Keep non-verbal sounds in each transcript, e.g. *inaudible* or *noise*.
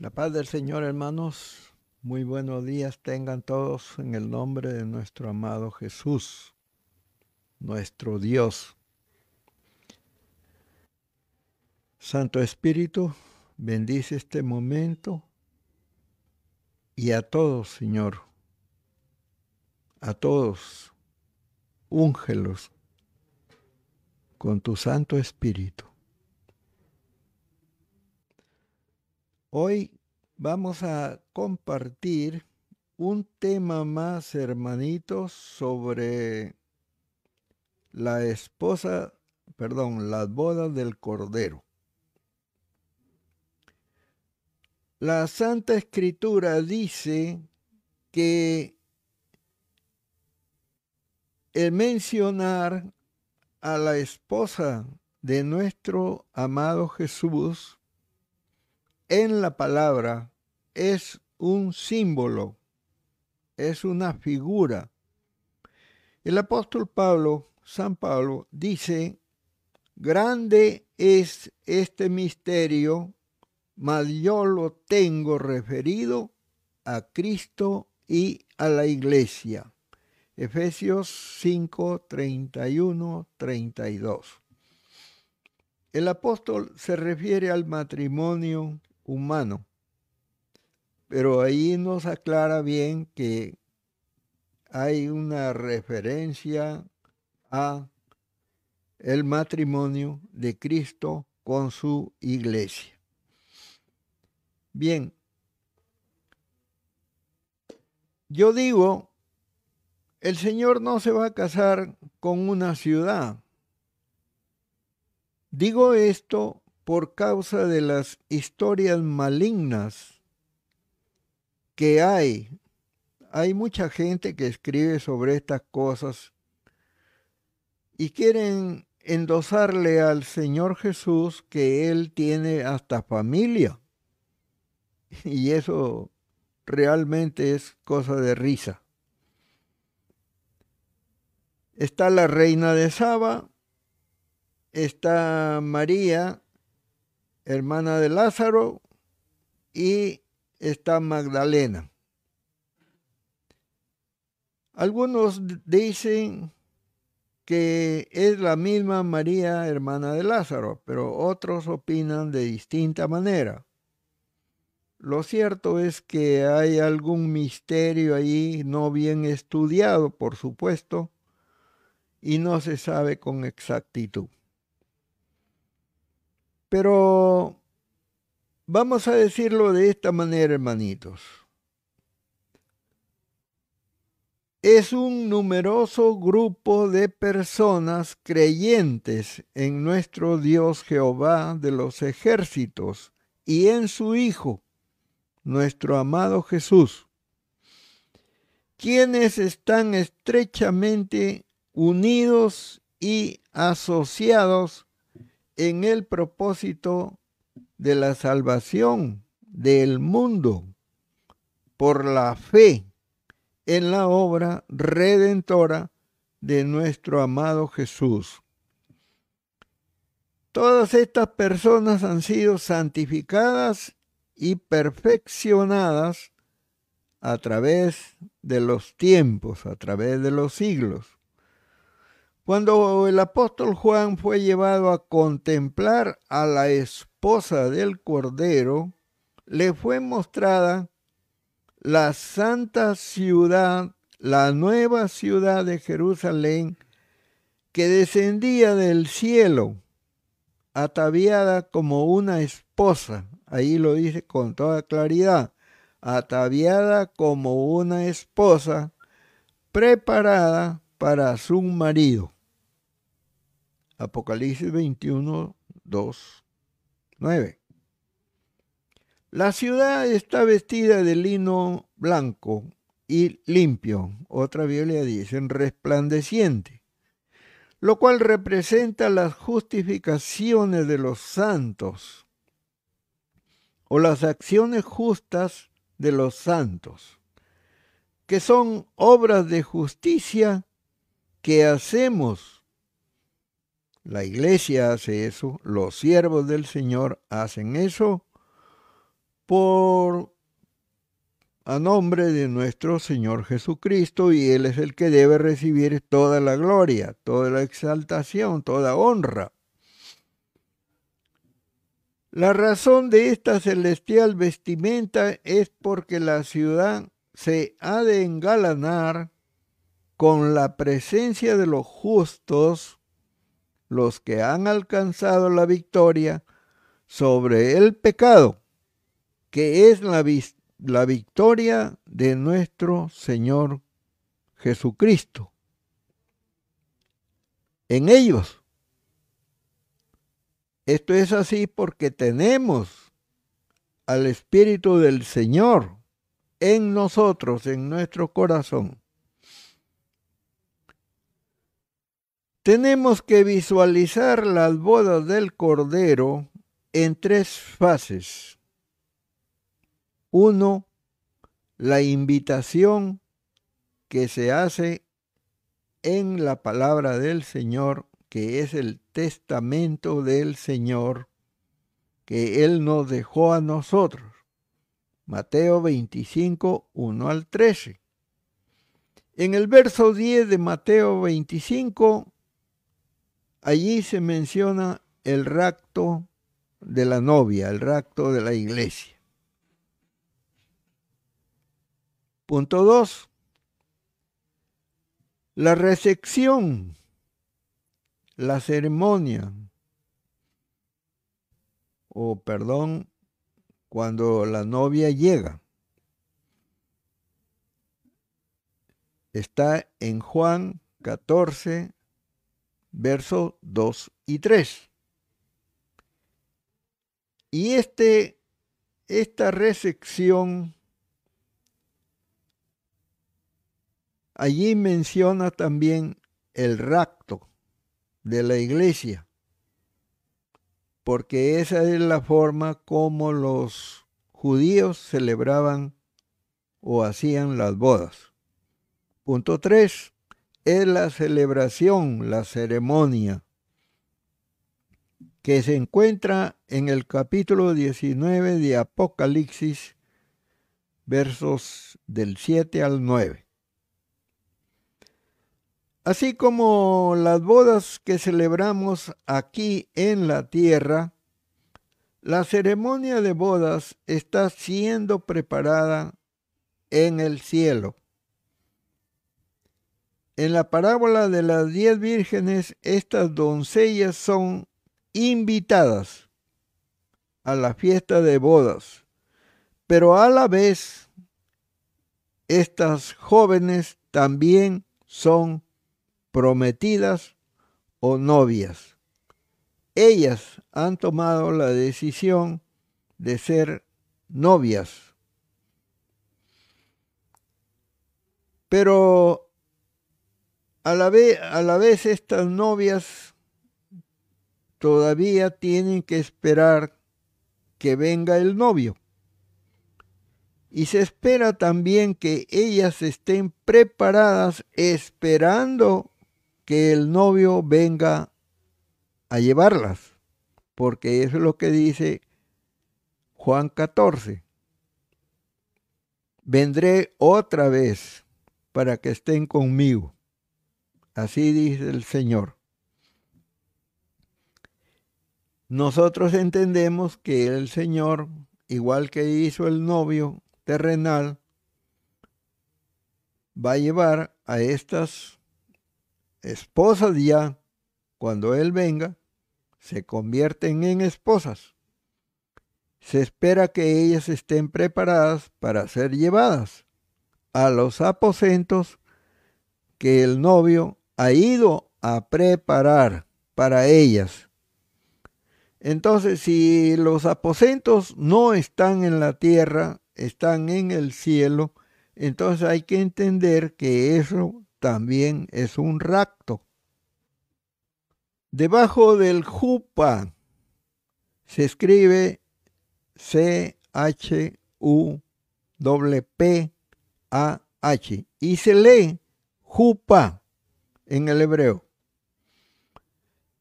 La paz del Señor, hermanos. Muy buenos días tengan todos en el nombre de nuestro amado Jesús, nuestro Dios. Santo Espíritu, bendice este momento y a todos, Señor, a todos, úngelos con tu Santo Espíritu. Hoy vamos a compartir un tema más, hermanitos, sobre la esposa, perdón, las bodas del Cordero. La Santa Escritura dice que el mencionar a la esposa de nuestro amado Jesús en la palabra es un símbolo, es una figura. El apóstol Pablo, San Pablo, dice, grande es este misterio, mas yo lo tengo referido a Cristo y a la iglesia. Efesios 5, 31, 32. El apóstol se refiere al matrimonio humano. Pero ahí nos aclara bien que hay una referencia a el matrimonio de Cristo con su iglesia. Bien, yo digo, el Señor no se va a casar con una ciudad. Digo esto por causa de las historias malignas que hay. Hay mucha gente que escribe sobre estas cosas y quieren endosarle al Señor Jesús que Él tiene hasta familia. *laughs* Y eso realmente es cosa de risa. Está la reina de Saba, está María, hermana de Lázaro, y está Magdalena. Algunos dicen que es la misma María, hermana de Lázaro, pero otros opinan de distinta manera. Lo cierto es que hay algún misterio ahí no bien estudiado, por supuesto, y no se sabe con exactitud. Pero vamos a decirlo de esta manera, hermanitos. Es un numeroso grupo de personas creyentes en nuestro Dios Jehová de los ejércitos y en su Hijo, nuestro amado Jesús, quienes están estrechamente unidos y asociados en el propósito de la salvación del mundo por la fe en la obra redentora de nuestro amado Jesús. Todas estas personas han sido santificadas y perfeccionadas a través de los tiempos, a través de los siglos. Cuando el apóstol Juan fue llevado a contemplar a la esposa del Cordero, le fue mostrada la santa ciudad, la nueva ciudad de Jerusalén, que descendía del cielo, ataviada como una esposa. Ahí lo dice con toda claridad, ataviada como una esposa preparada para su marido. Apocalipsis 21, 2, 9. La ciudad está vestida de lino blanco y limpio, otra Biblia dice, resplandeciente, lo cual representa las justificaciones de los santos o las acciones justas de los santos, que son obras de justicia que hacemos la iglesia hace eso, los siervos del Señor hacen eso por a nombre de nuestro Señor Jesucristo y Él es el que debe recibir toda la gloria, toda la exaltación, toda honra. La razón de esta celestial vestimenta es porque la ciudad se ha de engalanar con la presencia de los justos, los que han alcanzado la victoria sobre el pecado, que es la, la victoria de nuestro Señor Jesucristo. En ellos. Esto es así porque tenemos al Espíritu del Señor en nosotros, en nuestro corazón. Tenemos que visualizar las bodas del Cordero en tres fases. Uno, la invitación que se hace en la palabra del Señor, que es el testamento del Señor que Él nos dejó a nosotros. Mateo 25, 1 al 13. En el verso 10 de Mateo 25, allí se menciona el rapto de la novia, el rapto de la iglesia. Punto 2. La recepción, la ceremonia, o perdón, cuando la novia llega. Está en Juan 14, versos 2 y 3. Y este, esta recepción allí menciona también el rapto de la iglesia porque esa es la forma como los judíos celebraban o hacían las bodas. Punto 3 es la celebración, la ceremonia, que se encuentra en el capítulo 19 de Apocalipsis, versos del 7 al 9. Así como las bodas que celebramos aquí en la tierra, la ceremonia de bodas está siendo preparada en el cielo. En la parábola de las diez vírgenes, estas doncellas son invitadas a la fiesta de bodas, pero a la vez estas jóvenes también son prometidas o novias. Ellas han tomado la decisión de ser novias. Pero a la, vez, estas novias todavía tienen que esperar que venga el novio. Y se espera también que ellas estén preparadas esperando que el novio venga a llevarlas, porque eso es lo que dice Juan 14. Vendré otra vez para que estén conmigo. Así dice el Señor. Nosotros entendemos que el Señor, igual que hizo el novio terrenal, va a llevar a estas esposas ya, cuando Él venga, se convierten en esposas. Se espera que ellas estén preparadas para ser llevadas a los aposentos que el novio ha ido a preparar para ellas. Entonces, si los aposentos no están en la tierra, están en el cielo, entonces hay que entender que eso también es un rapto. Debajo del jupa se escribe C H U P A H y se lee jupa en el hebreo.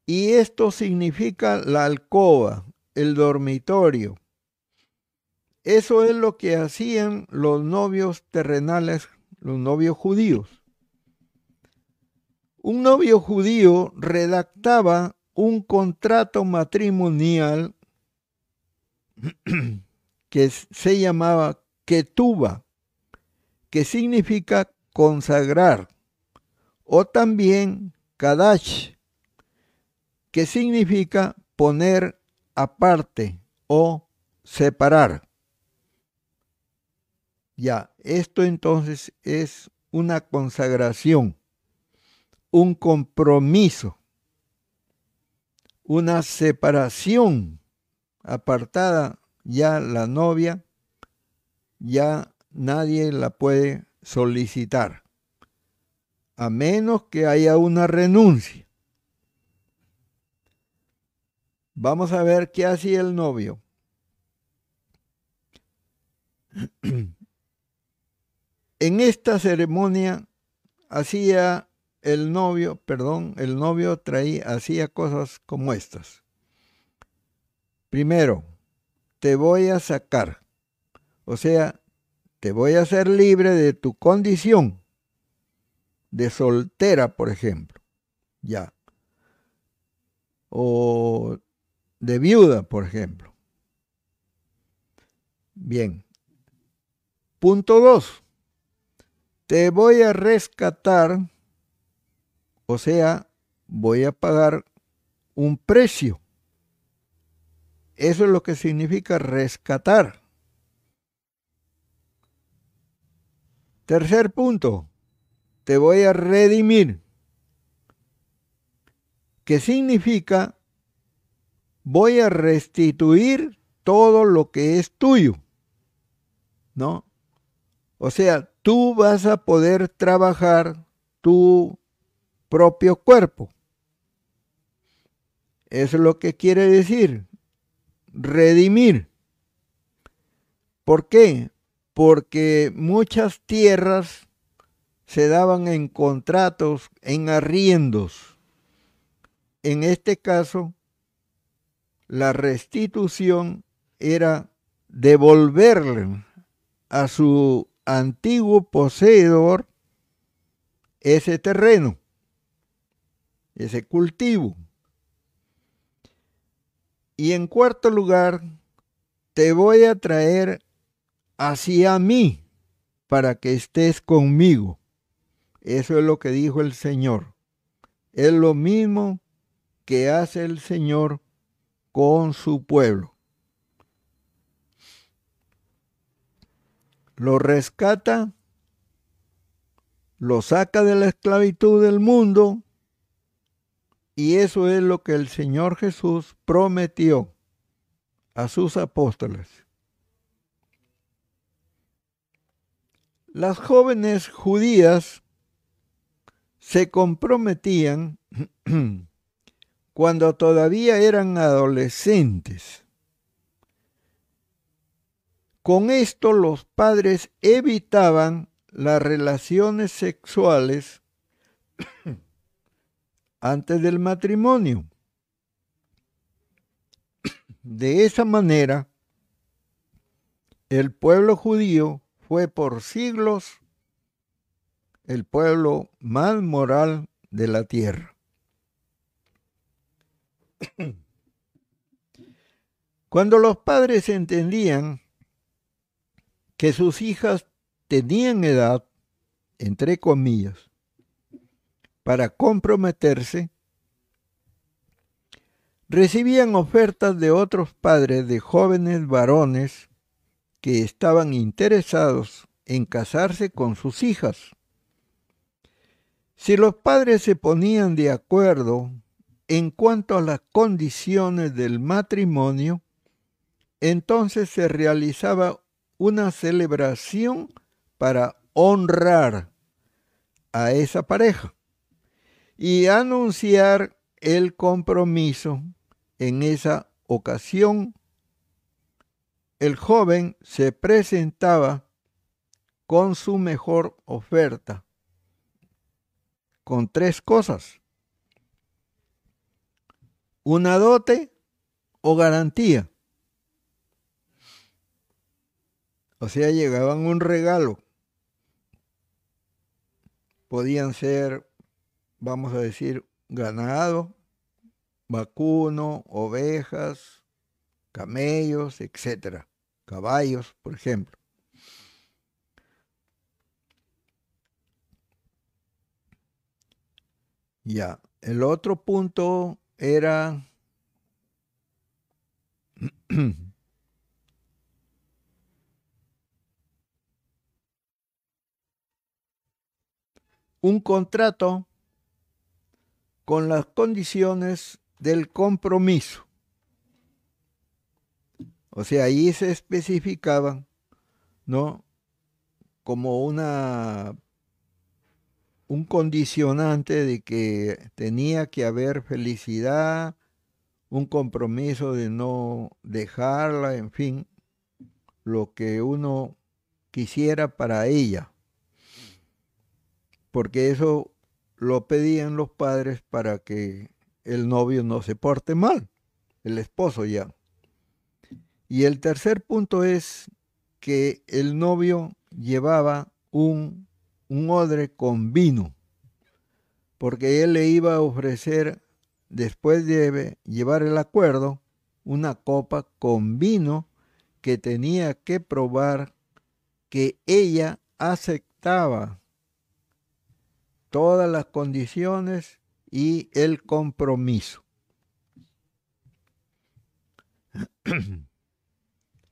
Y esto significa la alcoba, el dormitorio. Eso es lo que hacían los novios terrenales, los novios judíos. Un novio judío redactaba un contrato matrimonial *clears throat* que se llamaba ketuba, que significa consagrar, o también kadash, que significa poner aparte o separar. Ya, esto entonces es una consagración, un compromiso, una separación apartada ya la novia, ya nadie la puede solicitar, a menos que haya una renuncia. Vamos a ver qué hacía el novio. *clears throat* En esta ceremonia hacía el novio, perdón, el novio traía, hacía cosas como estas. Primero, te voy a sacar, o sea, te voy a hacer libre de tu condición de soltera, por ejemplo, ya, o de viuda, por ejemplo. Bien. Punto 2. Te voy a rescatar, o sea, voy a pagar un precio. Eso es lo que significa rescatar. Tercer punto, te voy a redimir. ¿Qué significa voy a restituir todo lo que es tuyo. ¿No? O sea, tú vas a poder trabajar tu propio cuerpo. Eso es lo que quiere decir redimir. ¿Por qué? Porque muchas tierras se daban en contratos, en arriendos. En este caso, la restitución era devolverle a su antiguo poseedor ese terreno, ese cultivo. Y en cuarto lugar, te voy a traer hacia mí para que estés conmigo. Eso es lo que dijo el Señor. Es lo mismo que hace el Señor con su pueblo. Lo rescata, lo saca de la esclavitud del mundo y eso es lo que el Señor Jesús prometió a sus apóstoles. Las jóvenes judías se comprometían *clears throat* cuando todavía eran adolescentes. Con esto los padres evitaban las relaciones sexuales *clears throat* antes del matrimonio. De esa manera, el pueblo judío fue por siglos el pueblo más moral de la tierra. *coughs* Cuando los padres entendían que sus hijas tenían edad, entre comillas, para comprometerse, recibían ofertas de otros padres de jóvenes varones que estaban interesados en casarse con sus hijas. Si los padres se ponían de acuerdo en cuanto a las condiciones del matrimonio, entonces se realizaba una celebración para honrar a esa pareja y anunciar el compromiso en esa ocasión. El joven se presentaba con su mejor oferta, con tres cosas una dote o garantía. O sea, llegaban un regalo. Podían ser, vamos a decir, ganado, vacuno, ovejas, camellos, etcétera, caballos, por ejemplo. Ya, el otro punto era *clears throat* un contrato con las condiciones del compromiso. O sea, ahí se especificaban, ¿no? Como una un condicionante de que tenía que haber felicidad, un compromiso de no dejarla, en fin, lo que uno quisiera para ella. Porque eso lo pedían los padres para que el novio no se porte mal, el esposo ya. Y el tercer punto es que el novio llevaba un un odre con vino, porque él le iba a ofrecer, después de llevar el acuerdo, una copa con vino que tenía que probar que ella aceptaba todas las condiciones y el compromiso. *clears throat*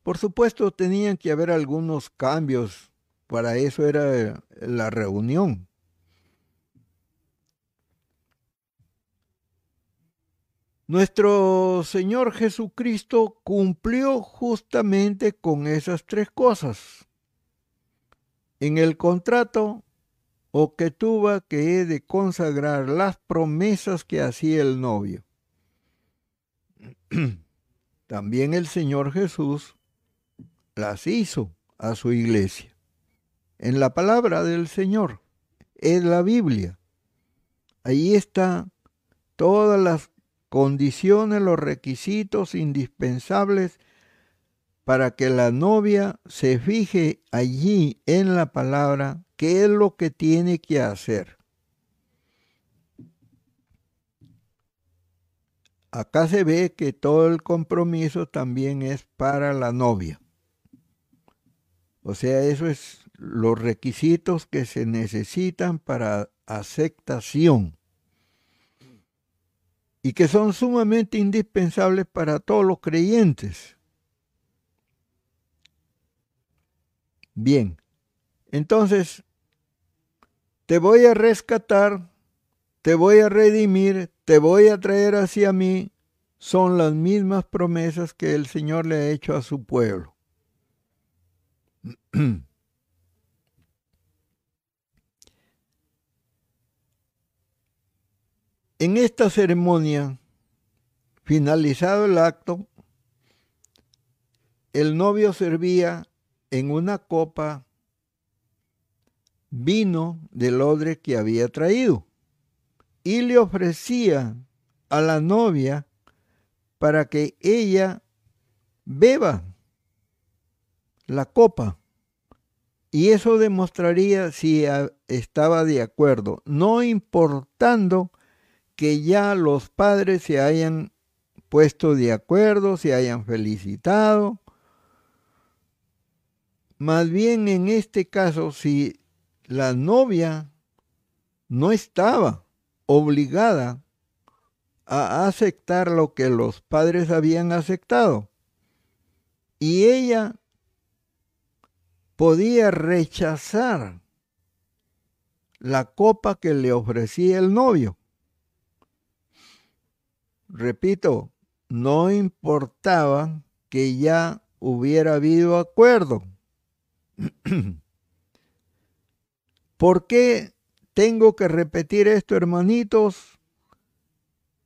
Por supuesto, tenían que haber algunos cambios para eso era la reunión. Nuestro Señor Jesucristo cumplió justamente con esas tres cosas. En el contrato o que tuvo que he de consagrar las promesas que hacía el novio. *clears throat* También el Señor Jesús las hizo a su iglesia en la palabra del Señor, es la Biblia. Ahí están todas las condiciones, los requisitos indispensables para que la novia se fije allí en la palabra qué es lo que tiene que hacer. Acá se ve que todo el compromiso también es para la novia. O sea, eso es los requisitos que se necesitan para aceptación y que son sumamente indispensables para todos los creyentes. Bien, entonces te voy a rescatar, te voy a redimir, te voy a traer hacia mí, son las mismas promesas que el Señor le ha hecho a su pueblo. *clears throat* En esta ceremonia, finalizado el acto, el novio servía en una copa vino del odre que había traído y le ofrecía a la novia para que ella beba la copa. Y eso demostraría si estaba de acuerdo, no importando que ya los padres se hayan puesto de acuerdo, se hayan felicitado. Más bien en este caso, si la novia no estaba obligada a aceptar lo que los padres habían aceptado y ella podía rechazar la copa que le ofrecía el novio repito, no importaba que ya hubiera habido acuerdo. *clears throat* ¿Por qué tengo que repetir esto, hermanitos?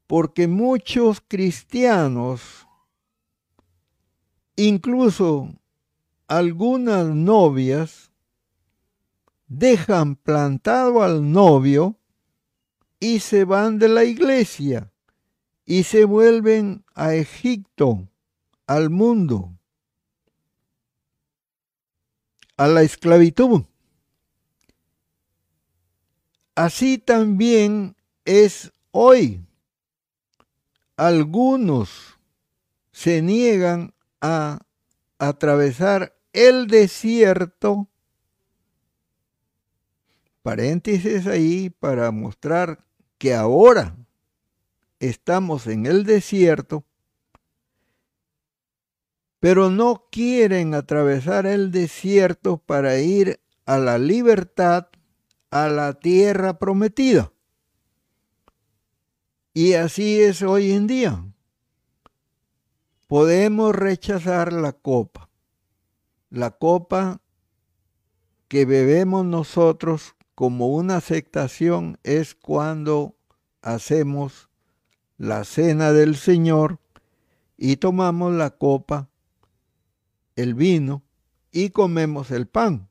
Porque muchos cristianos, incluso algunas novias, dejan plantado al novio y se van de la iglesia y se vuelven a Egipto, al mundo. a la esclavitud. Así también es hoy. Algunos se niegan a atravesar el desierto. Paréntesis ahí para mostrar que ahora estamos en el desierto, pero no quieren atravesar el desierto para ir a la libertad, a la tierra prometida. Y así es hoy en día. Podemos rechazar la copa, la copa que bebemos nosotros como una aceptación es cuando hacemos la cena del Señor y tomamos la copa, el vino y comemos el pan.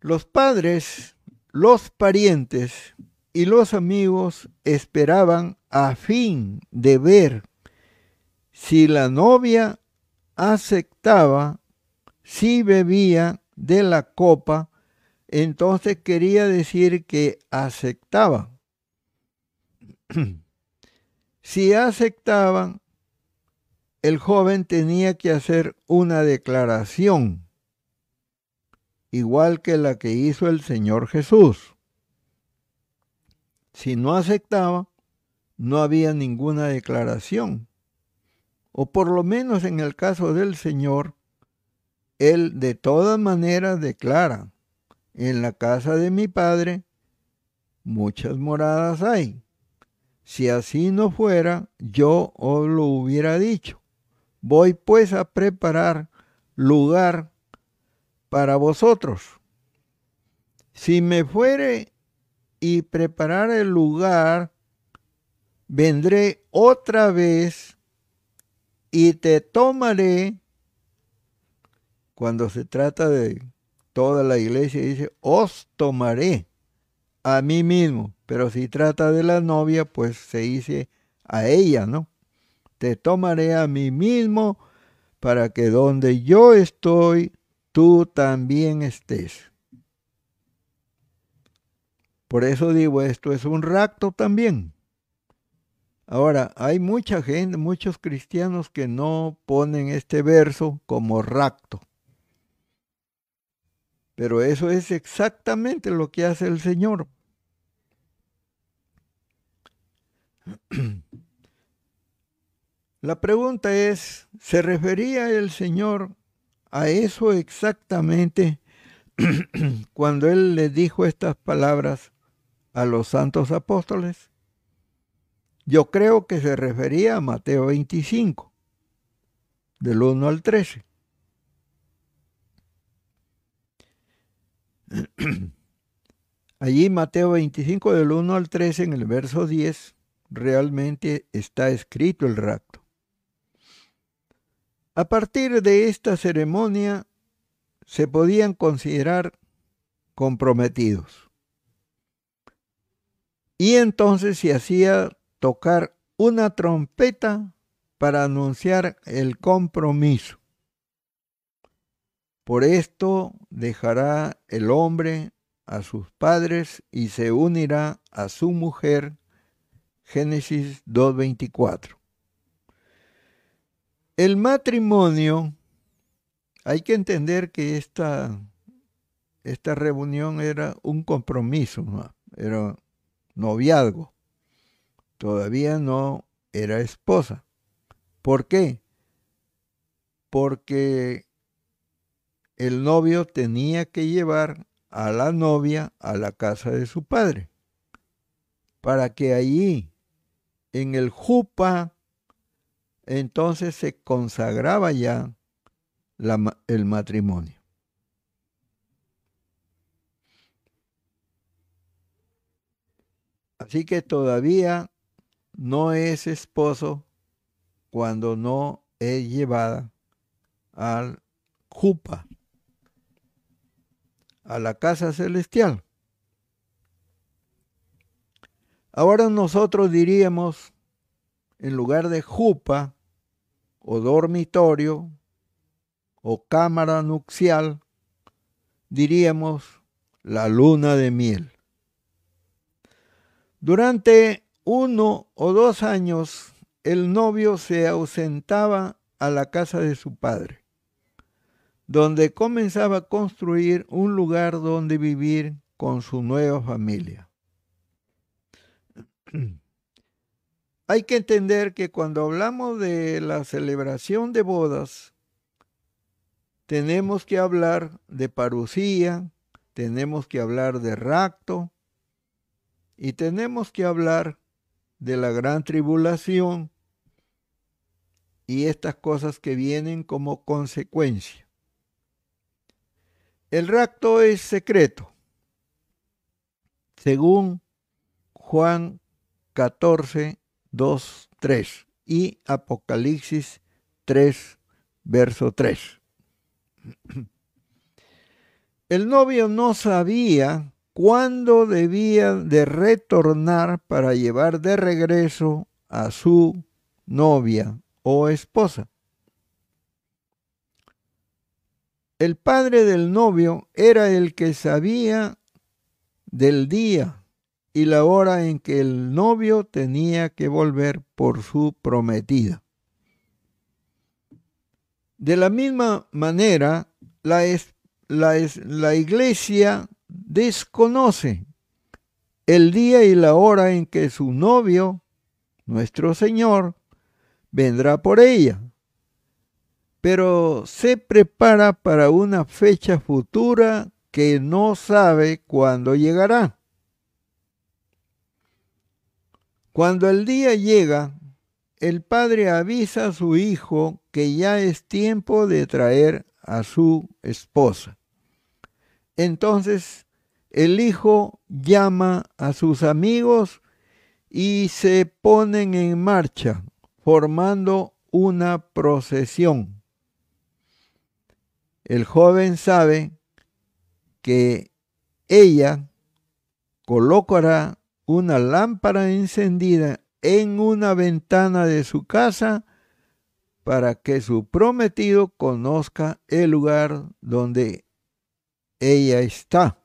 Los padres, los parientes y los amigos esperaban a fin de ver si la novia aceptaba, si bebía de la copa, entonces quería decir que aceptaba. *clears throat* si aceptaban, el joven tenía que hacer una declaración, igual que la que hizo el Señor Jesús. Si no aceptaba, no había ninguna declaración. O por lo menos en el caso del Señor, Él de todas maneras declara, en la casa de mi Padre muchas moradas hay. Si así no fuera, yo os lo hubiera dicho. Voy pues a preparar lugar para vosotros. Si me fuere y preparar el lugar, vendré otra vez y te tomaré, cuando se trata de toda la iglesia, dice, os tomaré a mí mismo, pero si trata de la novia, pues se dice a ella, ¿no? Te tomaré a mí mismo para que donde yo estoy, tú también estés. Por eso digo, esto es un rapto también. Ahora, hay mucha gente, muchos cristianos que no ponen este verso como rapto. Pero eso es exactamente lo que hace el Señor. *clears throat* La pregunta es, ¿se refería el Señor a eso exactamente *clears throat* cuando Él le dijo estas palabras a los santos apóstoles? Yo creo que se refería a Mateo 25, del 1 al 13. *clears throat* Allí Mateo 25 del 1 al 13 en el verso 10 realmente está escrito el rapto. A partir de esta ceremonia se podían considerar comprometidos. Y entonces se hacía tocar una trompeta para anunciar el compromiso. Por esto dejará el hombre a sus padres y se unirá a su mujer. Génesis 2.24. El matrimonio, hay que entender que esta, esta reunión era un compromiso, era noviazgo. Todavía no era esposa. ¿Por qué? Porque el novio tenía que llevar a la novia a la casa de su padre, para que allí, en el jupa, entonces se consagraba ya el matrimonio. Así que todavía no es esposo cuando no es llevada al jupa, a la casa celestial. Ahora nosotros diríamos, en lugar de jupa o dormitorio o cámara nupcial, diríamos la luna de miel. Durante uno o dos años el novio se ausentaba a la casa de su padre, donde comenzaba a construir un lugar donde vivir con su nueva familia. *clears throat* Hay que entender que cuando hablamos de la celebración de bodas, tenemos que hablar de parucía, tenemos que hablar de rapto y tenemos que hablar de la gran tribulación y estas cosas que vienen como consecuencia. El rapto es secreto, según Juan 14, 2, 3 y Apocalipsis 3, verso 3. *clears throat* El novio no sabía cuándo debía de retornar para llevar de regreso a su novia o esposa. El padre del novio era el que sabía del día y la hora en que el novio tenía que volver por su prometida. De la misma manera, la, iglesia desconoce el día y la hora en que su novio, nuestro Señor, vendrá por ella, pero se prepara para una fecha futura que no sabe cuándo llegará. Cuando el día llega, el padre avisa a su hijo que ya es tiempo de traer a su esposa. Entonces el hijo llama a sus amigos y se ponen en marcha formando una procesión. El joven sabe que ella colocará una lámpara encendida en una ventana de su casa para que su prometido conozca el lugar donde ella está.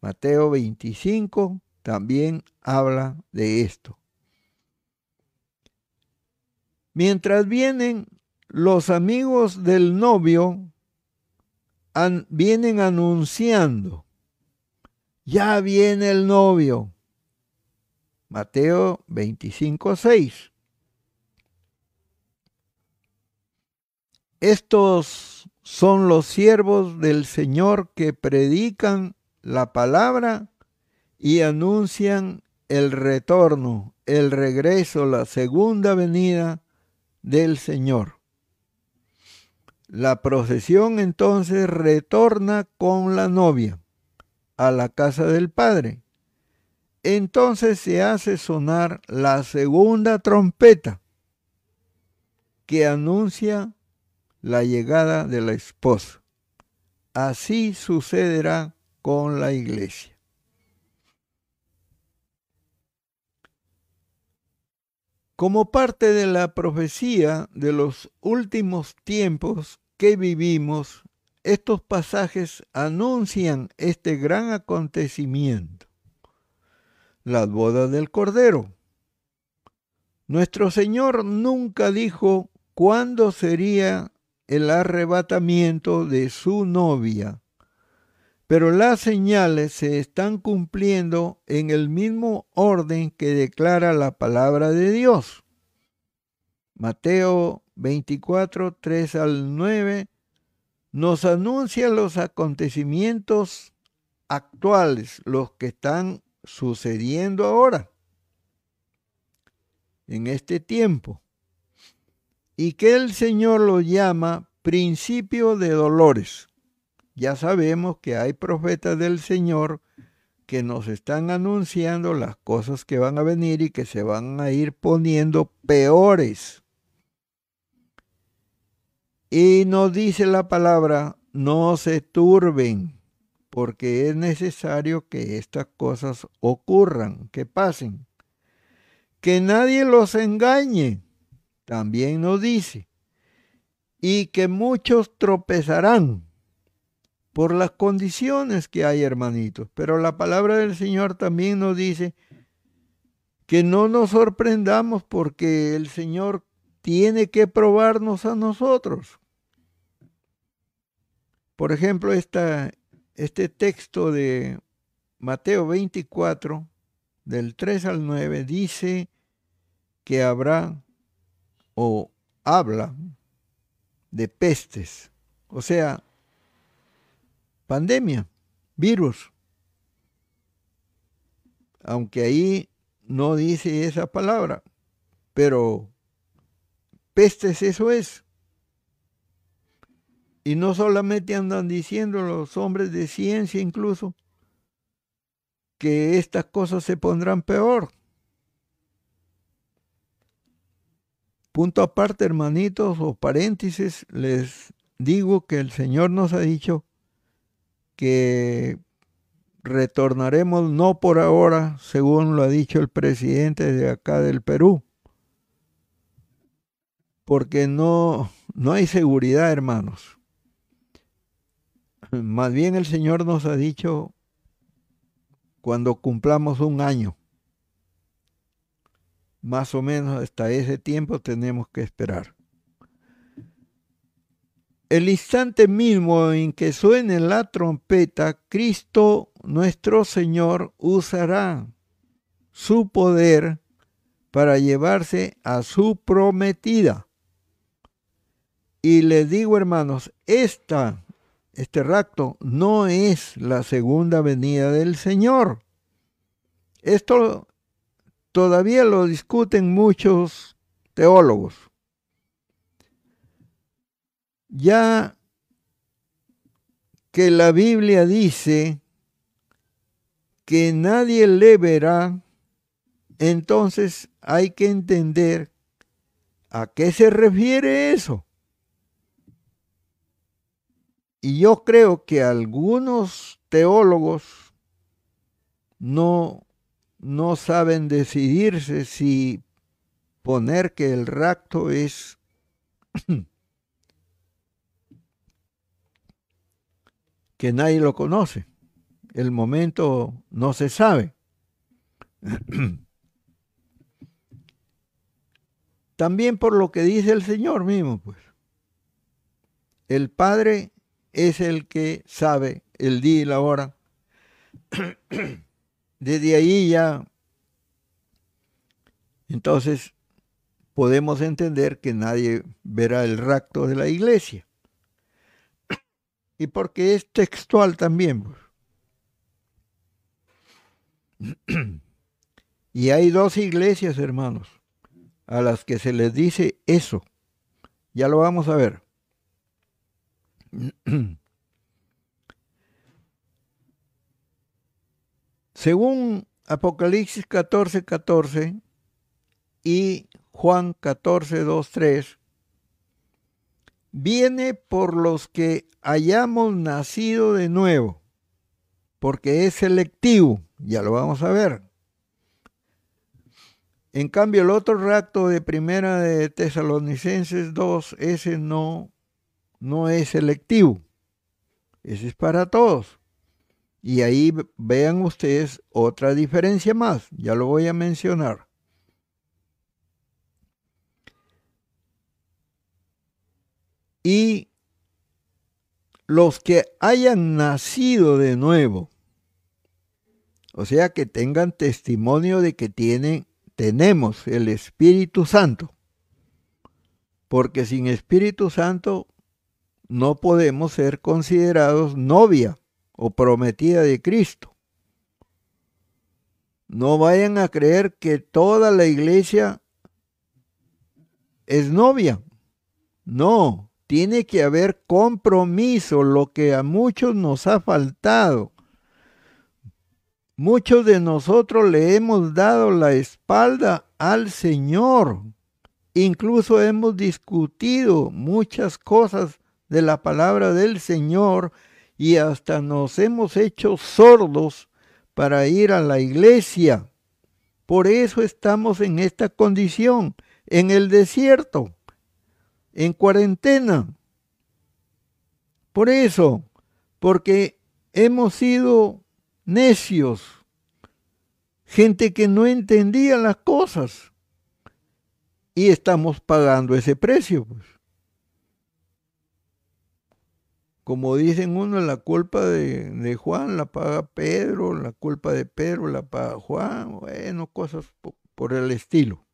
Mateo 25 también habla de esto. Mientras vienen los amigos del novio, vienen anunciando, ya viene el novio. Mateo 25, 6. Estos son los siervos del Señor que predican la palabra y anuncian el retorno, el regreso, la segunda venida del Señor. La procesión entonces retorna con la novia a la casa del Padre. Entonces se hace sonar la segunda trompeta que anuncia la llegada de la esposa. Así sucederá con la iglesia. Como parte de la profecía de los últimos tiempos que vivimos, estos pasajes anuncian este gran acontecimiento, las bodas del Cordero. Nuestro Señor nunca dijo cuándo sería el arrebatamiento de su novia, pero las señales se están cumpliendo en el mismo orden que declara la palabra de Dios. Mateo 24, 3 al 9 nos anuncia los acontecimientos actuales, los que están sucediendo ahora, en este tiempo y que el Señor lo llama principio de dolores. Ya sabemos que hay profetas del Señor que nos están anunciando las cosas que van a venir y que se van a ir poniendo peores. Y nos dice la palabra, no se turben, porque es necesario que estas cosas ocurran, que pasen. Que nadie los engañe también nos dice, y que muchos tropezarán por las condiciones que hay, hermanitos. Pero la palabra del Señor también nos dice que no nos sorprendamos porque el Señor tiene que probarnos a nosotros. Por ejemplo, este texto de Mateo 24, del 3 al 9, dice que habrá o habla de pestes, o sea, pandemia, virus. Aunque ahí no dice esa palabra, pero pestes eso es. Y no solamente andan diciendo los hombres de ciencia incluso que estas cosas se pondrán peor. Punto aparte, hermanitos o paréntesis, les digo que el Señor nos ha dicho que retornaremos no por ahora, según lo ha dicho el presidente de acá del Perú, porque no, no hay seguridad, hermanos. Más bien el Señor nos ha dicho cuando cumplamos un año. Más o menos hasta ese tiempo tenemos que esperar. El instante mismo en que suene la trompeta, Cristo nuestro Señor usará su poder para llevarse a su prometida. Y les digo, hermanos, esta, este rapto no es la segunda venida del Señor. Esto todavía lo discuten muchos teólogos. Ya que la Biblia dice que nadie le verá, entonces hay que entender a qué se refiere eso. Y yo creo que algunos teólogos no no saben decidirse si poner que el rapto es *clears throat* que nadie lo conoce. El momento no se sabe. *clears throat* También por lo que dice el Señor mismo, pues. El Padre es el que sabe el día y la hora. *clears throat* Desde ahí ya, entonces, podemos entender que nadie verá el rapto de la iglesia. *clears throat* Y porque es textual también. *clears throat* Y hay dos iglesias, hermanos, a las que se les dice eso. Ya lo vamos a ver. *clears throat* Según Apocalipsis 14, 14 y Juan 14, 2, 3, viene por los que hayamos nacido de nuevo, porque es selectivo, ya lo vamos a ver. En cambio, el otro rapto de primera de Tesalonicenses 2, ese no, no es selectivo. Ese es para todos. Y ahí vean ustedes otra diferencia más, ya lo voy a mencionar. Y los que hayan nacido de nuevo, o sea que tengan testimonio de que tienen, tenemos el Espíritu Santo, porque sin Espíritu Santo no podemos ser considerados novia o prometida de Cristo. No vayan a creer que toda la iglesia es novia. No, tiene que haber compromiso, lo que a muchos nos ha faltado. Muchos de nosotros le hemos dado la espalda al Señor. Incluso hemos discutido muchas cosas de la palabra del Señor y hasta nos hemos hecho sordos para ir a la iglesia. Por eso estamos en esta condición, en el desierto. en cuarentena. Por eso, porque hemos sido necios, gente que no entendía las cosas y estamos pagando ese precio. Pues. Como dicen uno, la culpa de, Juan la paga Pedro, la culpa de Pedro la paga Juan, bueno, cosas por el estilo.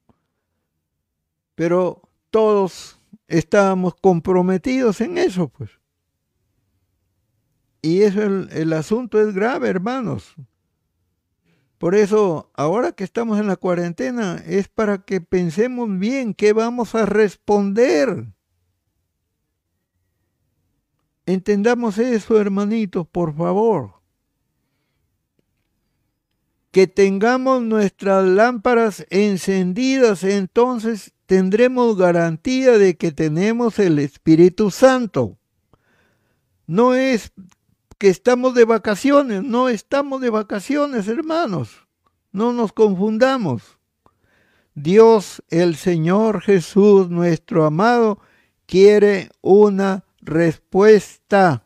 Pero todos estábamos comprometidos en eso, pues. Y eso el, el asunto es grave, hermanos. Por eso, ahora que estamos en la cuarentena, es para que pensemos bien qué vamos a responder. Entendamos eso, hermanitos, por favor. Que tengamos nuestras lámparas encendidas, entonces tendremos garantía de que tenemos el Espíritu Santo. No es que estamos de vacaciones, no estamos de vacaciones, hermanos. No nos confundamos. Dios, el Señor Jesús, nuestro amado, quiere una respuesta,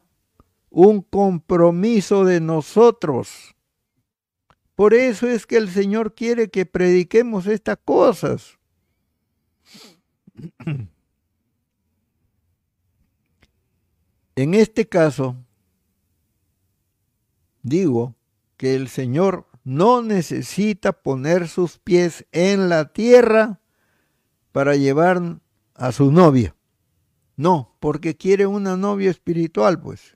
un compromiso de nosotros. Por eso es que el Señor quiere que prediquemos estas cosas. En este caso, digo que el Señor no necesita poner sus pies en la tierra para llevar a su novia. No, porque quiere una novia espiritual, pues.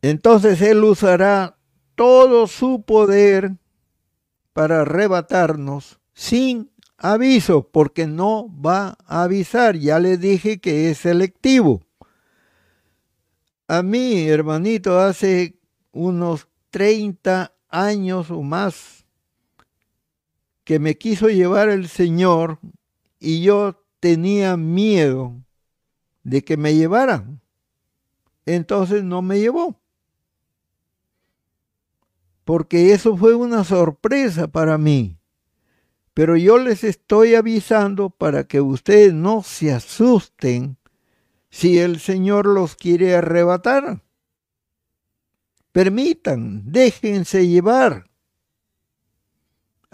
Entonces Él usará todo su poder para arrebatarnos sin aviso, porque no va a avisar. Ya les dije que es selectivo. A mí, hermanito, hace unos 30 años o más que me quiso llevar el Señor y yo tenía miedo de que me llevaran. Entonces no me llevó. Porque eso fue una sorpresa para mí. Pero yo les estoy avisando para que ustedes no se asusten si el Señor los quiere arrebatar. Permitan, déjense llevar.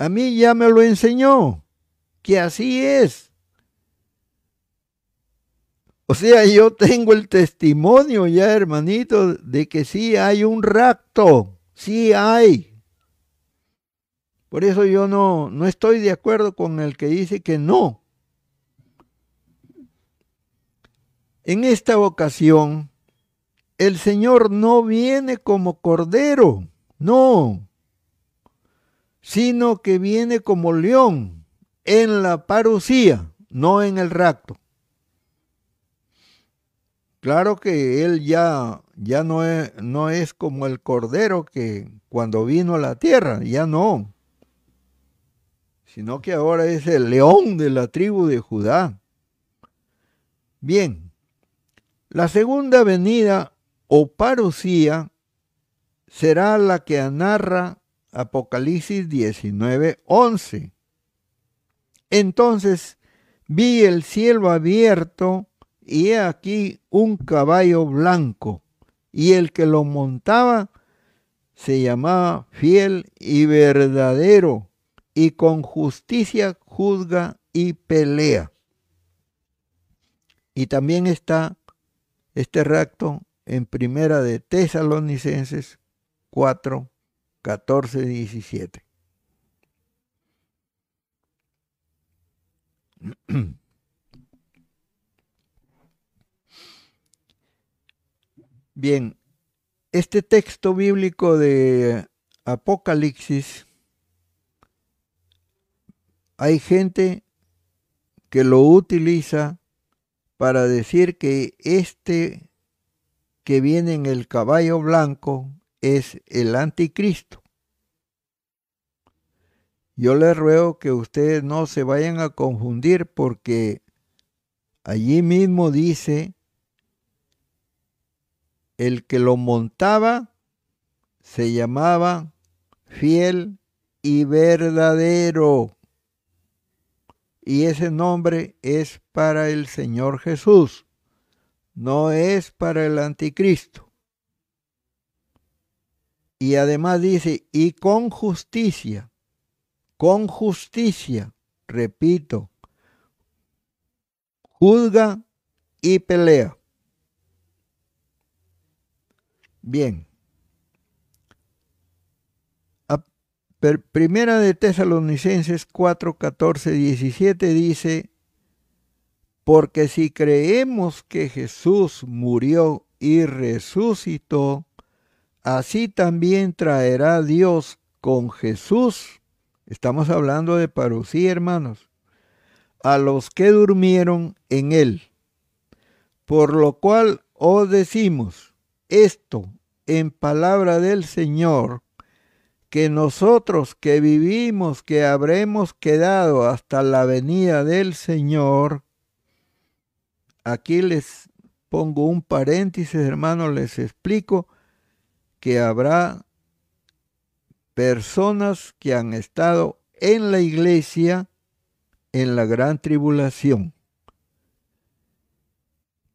A mí ya me lo enseñó, que así es. O sea, yo tengo el testimonio ya, hermanito, de que sí hay un rapto, sí hay. Por eso yo no, no estoy de acuerdo con el que dice que no. En esta ocasión, el Señor no viene como cordero, no, sino que viene como león en la parucía, no en el rapto. Claro que Él ya, ya no, es, no es como el cordero que cuando vino a la tierra, ya no sino que ahora es el león de la tribu de Judá. Bien, la segunda venida o parucía será la que narra Apocalipsis 19:11. Entonces vi el cielo abierto y he aquí un caballo blanco, y el que lo montaba se llamaba fiel y verdadero y con justicia juzga y pelea. Y también está este rapto en primera de Tesalonicenses 4, 14, 17. Bien, este texto bíblico de Apocalipsis hay gente que lo utiliza para decir que este que viene en el caballo blanco es el anticristo. Yo les ruego que ustedes no se vayan a confundir porque allí mismo dice el que lo montaba se llamaba fiel y verdadero. Y ese nombre es para el Señor Jesús, no es para el anticristo. Y además dice, y con justicia, con justicia, repito, juzga y pelea. Bien. Primera de Tesalonicenses 4, 14, 17 dice, porque si creemos que Jesús murió y resucitó, así también traerá Dios con Jesús, estamos hablando de parusí, hermanos, a los que durmieron en él. Por lo cual os decimos esto en palabra del Señor, que nosotros que vivimos, que habremos quedado hasta la venida del Señor, aquí les pongo un paréntesis, hermanos, les explico que habrá personas que han estado en la iglesia en la gran tribulación.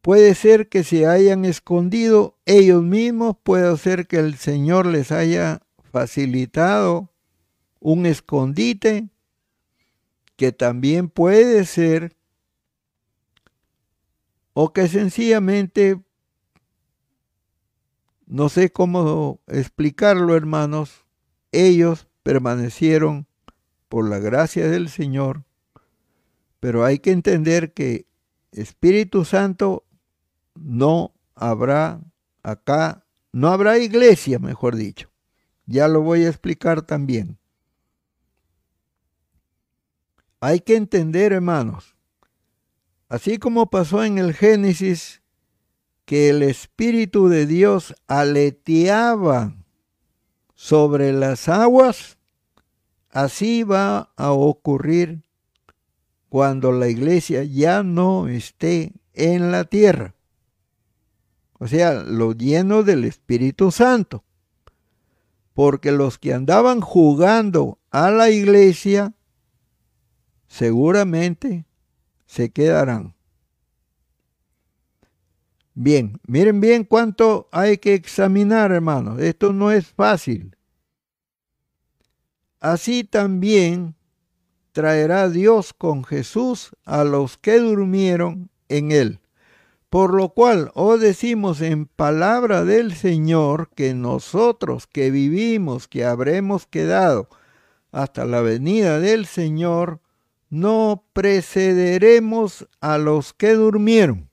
Puede ser que se hayan escondido ellos mismos, puede ser que el Señor les haya facilitado un escondite que también puede ser o que sencillamente no sé cómo explicarlo hermanos ellos permanecieron por la gracia del Señor pero hay que entender que Espíritu Santo no habrá acá no habrá iglesia mejor dicho ya lo voy a explicar también. Hay que entender, hermanos, así como pasó en el Génesis, que el Espíritu de Dios aleteaba sobre las aguas, así va a ocurrir cuando la iglesia ya no esté en la tierra. O sea, lo lleno del Espíritu Santo porque los que andaban jugando a la iglesia seguramente se quedarán. Bien, miren bien cuánto hay que examinar, hermanos. Esto no es fácil. Así también traerá Dios con Jesús a los que durmieron en él. Por lo cual os decimos en palabra del Señor que nosotros que vivimos, que habremos quedado hasta la venida del Señor, no precederemos a los que durmieron.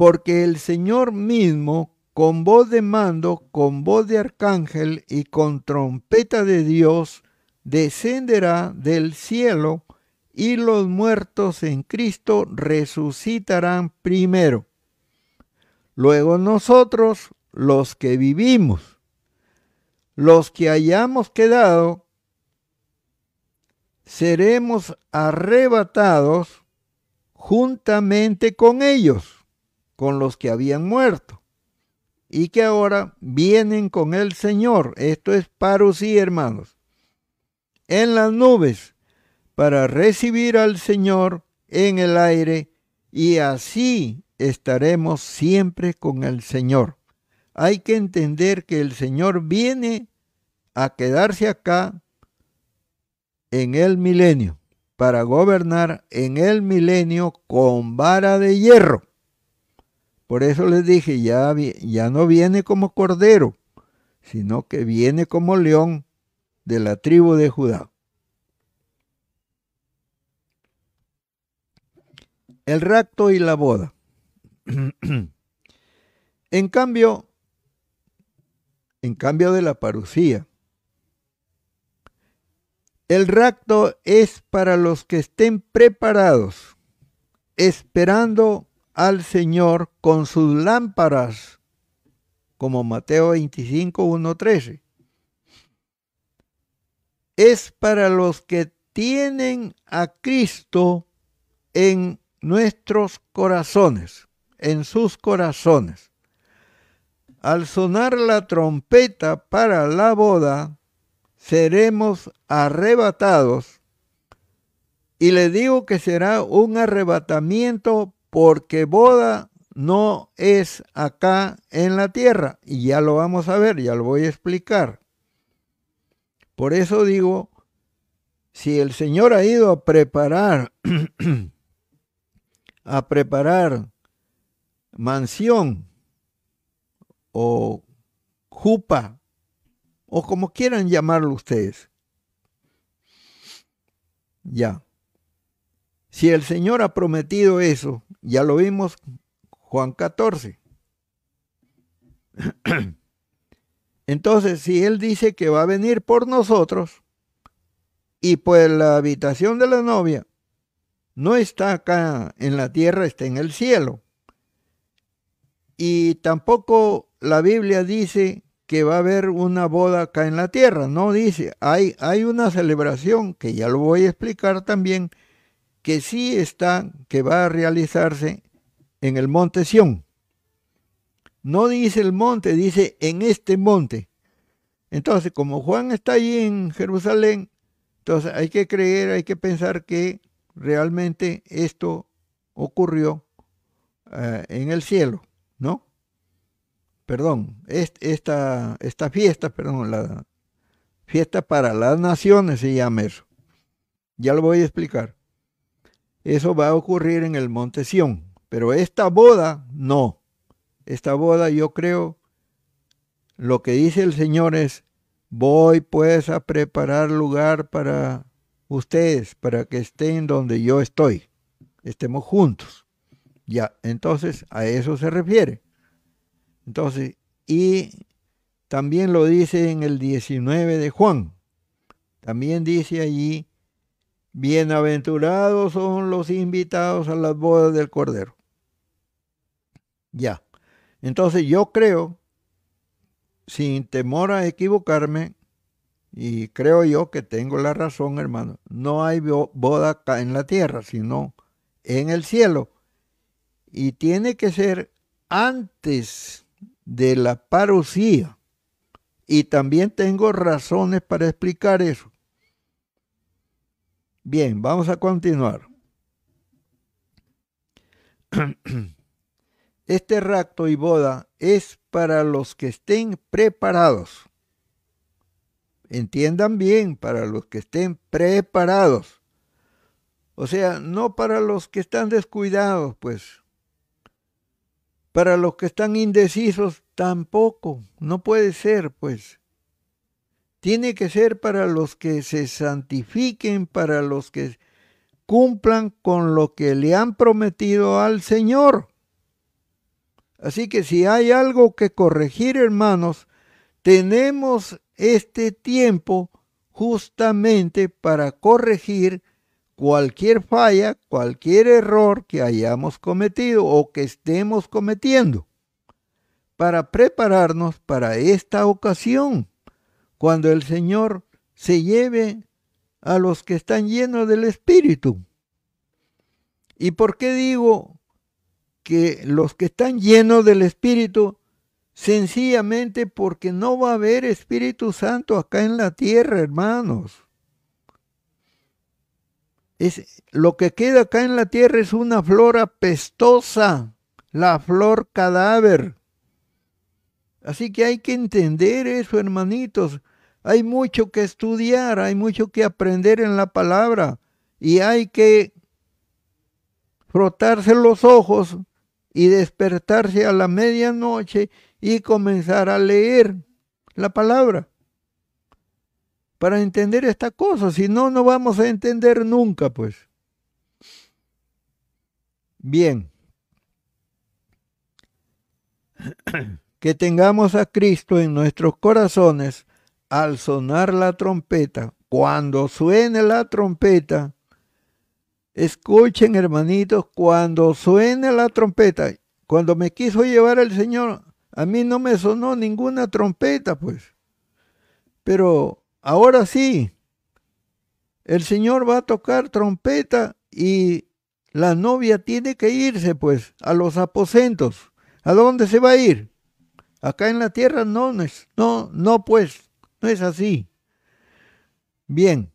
Porque el Señor mismo, con voz de mando, con voz de arcángel y con trompeta de Dios, descenderá del cielo y los muertos en Cristo resucitarán primero. Luego nosotros, los que vivimos, los que hayamos quedado, seremos arrebatados juntamente con ellos, con los que habían muerto, y que ahora vienen con el Señor. Esto es sí, hermanos. En las nubes para recibir al Señor en el aire y así estaremos siempre con el Señor. Hay que entender que el Señor viene a quedarse acá en el milenio, para gobernar en el milenio con vara de hierro. Por eso les dije, ya, ya no viene como cordero, sino que viene como león de la tribu de Judá. el rapto y la boda. *clears throat* en cambio, en cambio de la parucía, el rapto es para los que estén preparados, esperando al Señor con sus lámparas, como Mateo 25, 1, 13. Es para los que tienen a Cristo en nuestros corazones, en sus corazones. al sonar la trompeta para la boda, seremos arrebatados. Y le digo que será un arrebatamiento porque boda no es acá en la tierra. Y ya lo vamos a ver, ya lo voy a explicar. Por eso digo, si el Señor ha ido a preparar, *clears throat* a preparar mansión o jupa o como quieran llamarlo ustedes. Ya. Si el Señor ha prometido eso, ya lo vimos Juan 14. *clears throat* Entonces, si Él dice que va a venir por nosotros, y pues la habitación de la novia no está acá en la tierra, está en el cielo. Y tampoco la Biblia dice que va a haber una boda acá en la tierra, no dice, hay, hay una celebración que ya lo voy a explicar también, que sí está, que va a realizarse en el monte Sión. No dice el monte, dice en este monte. Entonces, como Juan está allí en Jerusalén, entonces hay que creer, hay que pensar que realmente esto ocurrió eh, en el cielo, ¿no? Perdón, esta, esta fiesta, perdón, la fiesta para las naciones se llama eso. Ya lo voy a explicar. Eso va a ocurrir en el monte Sión, pero esta boda no. Esta boda yo creo, lo que dice el Señor es, voy pues a preparar lugar para ustedes, para que estén donde yo estoy, estemos juntos. Ya, entonces a eso se refiere. Entonces, y también lo dice en el 19 de Juan. También dice allí, bienaventurados son los invitados a las bodas del Cordero. Ya. Entonces yo creo, sin temor a equivocarme, y creo yo que tengo la razón, hermano, no hay boda acá en la tierra, sino en el cielo. Y tiene que ser antes de la parucía. Y también tengo razones para explicar eso. Bien, vamos a continuar. *clears throat* Este rapto y boda es para los que estén preparados. Entiendan bien, para los que estén preparados. O sea, no para los que están descuidados, pues. Para los que están indecisos, tampoco. No puede ser, pues. Tiene que ser para los que se santifiquen, para los que cumplan con lo que le han prometido al Señor. Así que si hay algo que corregir, hermanos, tenemos este tiempo justamente para corregir cualquier falla, cualquier error que hayamos cometido o que estemos cometiendo, para prepararnos para esta ocasión, cuando el Señor se lleve a los que están llenos del Espíritu. ¿Y por qué digo que los que están llenos del Espíritu sencillamente porque no va a haber Espíritu Santo acá en la tierra, hermanos. Es, lo que queda acá en la tierra es una flor apestosa, la flor cadáver. Así que hay que entender eso, hermanitos. Hay mucho que estudiar, hay mucho que aprender en la palabra y hay que frotarse los ojos y despertarse a la medianoche y comenzar a leer la palabra para entender esta cosa. Si no, no vamos a entender nunca, pues. Bien. *clears throat* Que tengamos a Cristo en nuestros corazones al sonar la trompeta. Cuando suene la trompeta, escuchen hermanitos, cuando suene la trompeta, cuando me quiso llevar el Señor a mí no me sonó ninguna trompeta, pues. Pero ahora sí, el Señor va a tocar trompeta y la novia tiene que irse, pues, a los aposentos. ¿A dónde se va a ir? Acá en la tierra no, no, no, pues, no es así. Bien,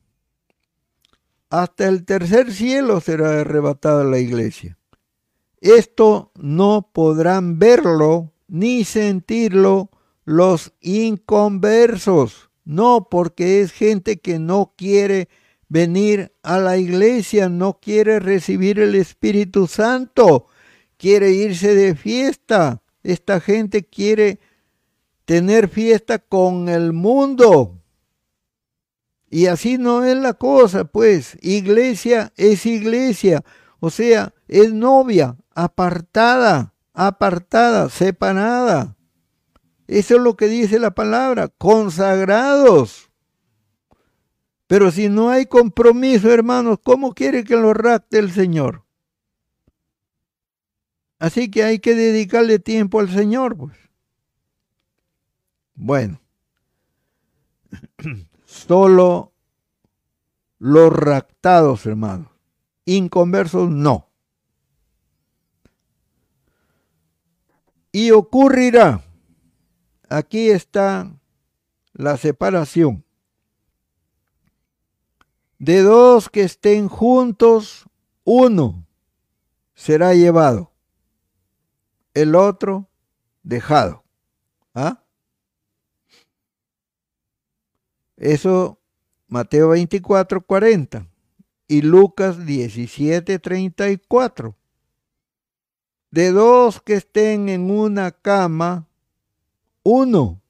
hasta el tercer cielo será arrebatada la iglesia. Esto no podrán verlo ni sentirlo los inconversos. No, porque es gente que no quiere venir a la iglesia, no quiere recibir el Espíritu Santo, quiere irse de fiesta. Esta gente quiere tener fiesta con el mundo. Y así no es la cosa, pues. Iglesia es iglesia, o sea, es novia, apartada, apartada, separada. Eso es lo que dice la palabra, consagrados. Pero si no hay compromiso, hermanos, ¿cómo quiere que lo rapte el Señor? Así que hay que dedicarle tiempo al Señor, pues. Bueno, *clears throat* solo los raptados, hermanos. Inconversos, no. Y ocurrirá aquí está la separación. De dos que estén juntos, uno será llevado, el otro dejado. ¿Ah? Eso Mateo 24, 40 y Lucas 17, 34. De dos que estén en una cama, uno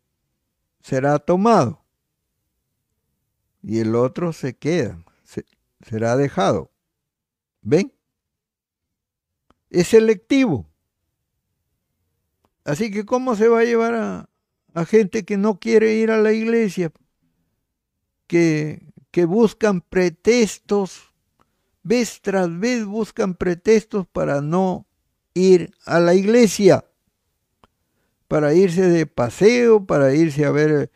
será tomado y el otro se queda, será dejado. ¿Ven? Es selectivo. Así que ¿cómo se va a llevar a, a gente que no quiere ir a la iglesia? Que, buscan pretextos, vez tras vez buscan pretextos para no ir a la iglesia para irse de paseo, para irse a ver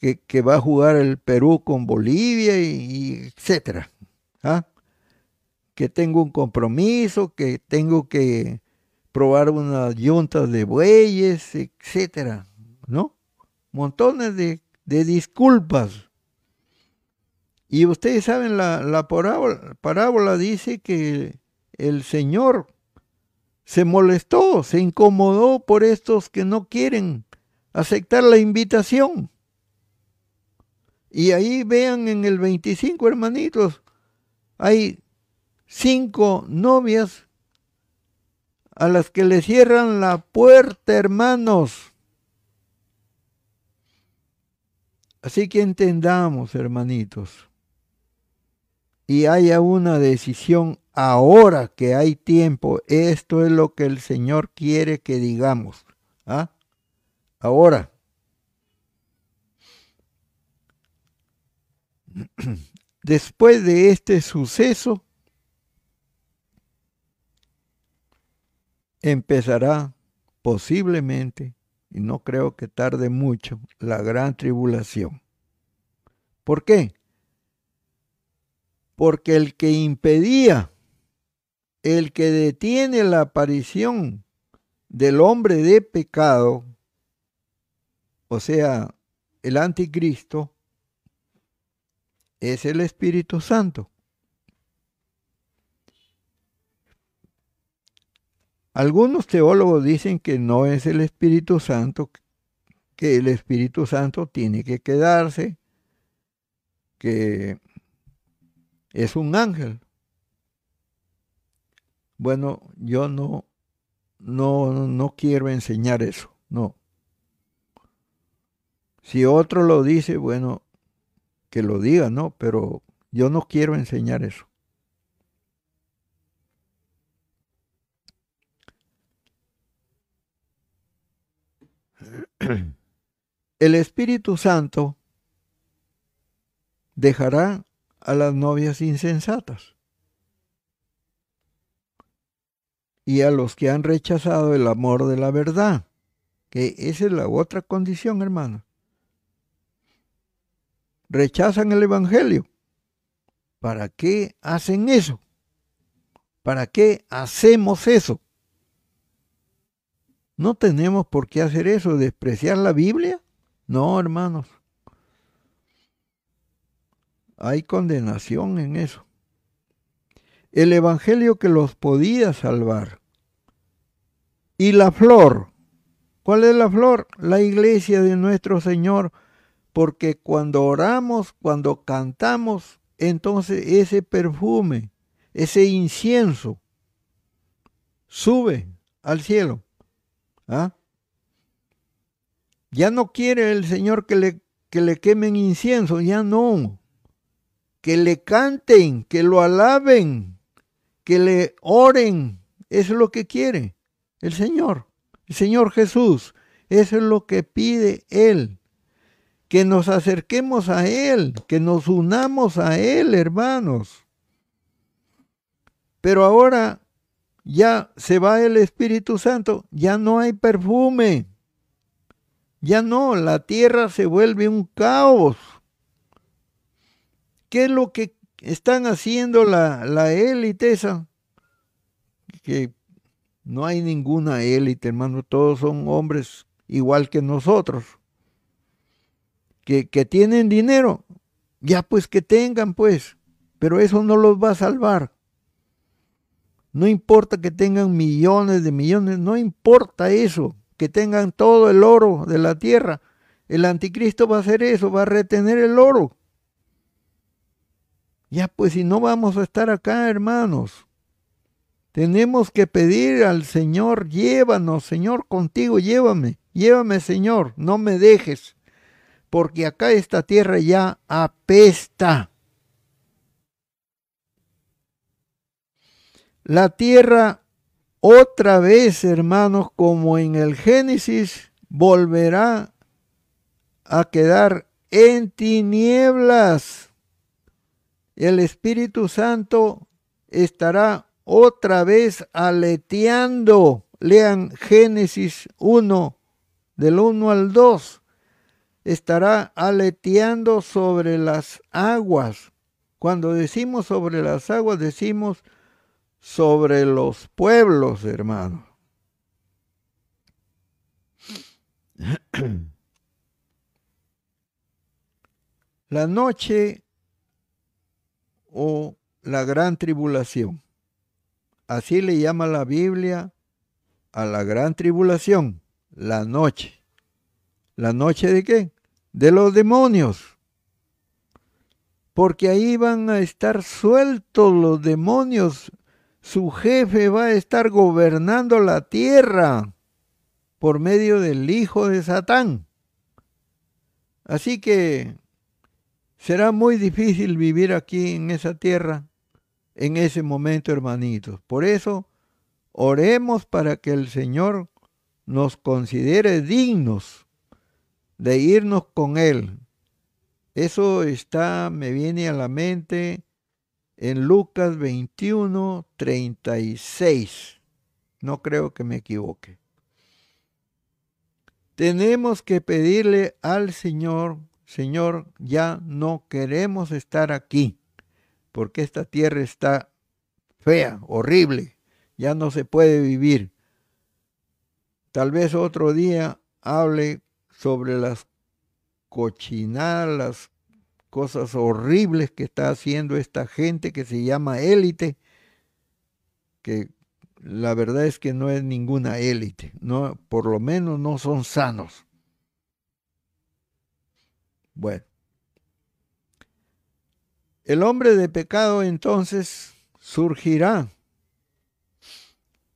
que, va a jugar el Perú con Bolivia y, etcétera. ¿ah? Que tengo un compromiso, que tengo que probar unas yuntas de bueyes, etcétera, ¿no? Montones de, disculpas. Y ustedes saben, la, la parábola dice que el Señor se molestó, se incomodó por estos que no quieren aceptar la invitación. Y ahí vean en el 25, hermanitos, hay cinco novias a las que le cierran la puerta, hermanos. Así que entendamos, hermanitos, y haya una decisión ahora que hay tiempo, esto es lo que el Señor quiere que digamos. ¿ah? Ahora. *clears throat* Después de este suceso, empezará posiblemente, y no creo que tarde mucho, la gran tribulación. ¿Por qué? Porque el que impedía el que detiene la aparición del hombre de pecado, o sea, el anticristo, es el Espíritu Santo. Algunos teólogos dicen que no es el Espíritu Santo, que el Espíritu Santo tiene que quedarse, que es un ángel. Bueno, yo no, no, no quiero enseñar eso, no. Si otro lo dice, bueno, que lo diga, ¿no? Pero yo no quiero enseñar eso. El Espíritu Santo dejará a las novias insensatas. y a los que han rechazado el amor de la verdad, que esa es la otra condición, hermano. Rechazan el Evangelio. ¿Para qué hacen eso? ¿Para qué hacemos eso? No tenemos por qué hacer eso, despreciar la Biblia. No, hermanos. Hay condenación en eso. El Evangelio que los podía salvar. Y la flor. ¿Cuál es la flor? La iglesia de nuestro Señor. Porque cuando oramos, cuando cantamos, entonces ese perfume, ese incienso, sube al cielo. ¿Ah? Ya no quiere el Señor que le, que le quemen incienso, ya no. Que le canten, que lo alaben, que le oren. Eso es lo que quiere el Señor, el Señor Jesús. Eso es lo que pide Él. Que nos acerquemos a Él, que nos unamos a Él, hermanos. Pero ahora ya se va el Espíritu Santo, ya no hay perfume. Ya no, la tierra se vuelve un caos. ¿Qué es lo que están haciendo la, la élite esa? Que no hay ninguna élite, hermano, todos son hombres igual que nosotros. Que, que tienen dinero, ya pues que tengan pues, pero eso no los va a salvar. No importa que tengan millones de millones, no importa eso, que tengan todo el oro de la tierra. El anticristo va a hacer eso, va a retener el oro. Ya pues si no vamos a estar acá, hermanos. Tenemos que pedir al Señor, llévanos, Señor, contigo, llévame, llévame, Señor, no me dejes, porque acá esta tierra ya apesta. La tierra otra vez, hermanos, como en el Génesis, volverá a quedar en tinieblas. El Espíritu Santo estará otra vez aleteando. Lean Génesis 1, del 1 al 2. Estará aleteando sobre las aguas. Cuando decimos sobre las aguas, decimos sobre los pueblos, hermanos. *clears throat* La noche o la gran tribulación. Así le llama la Biblia a la gran tribulación, la noche. ¿La noche de qué? De los demonios porque ahí van a estar sueltos los demonios su jefe va a estar gobernando la tierra por medio del hijo de Satán. Así que será muy difícil vivir aquí en esa tierra en ese momento, hermanitos. Por eso, oremos para que el Señor nos considere dignos de irnos con Él. Eso está, me viene a la mente en Lucas 21, 36. No creo que me equivoque. Tenemos que pedirle al Señor, Señor, ya no queremos estar aquí, porque esta tierra está fea, horrible, ya no se puede vivir. Tal vez otro día hable sobre las cochinadas, las cosas horribles que está haciendo esta gente que se llama élite, que la verdad es que no es ninguna élite, no, por lo menos no son sanos. Bueno, el hombre de pecado entonces surgirá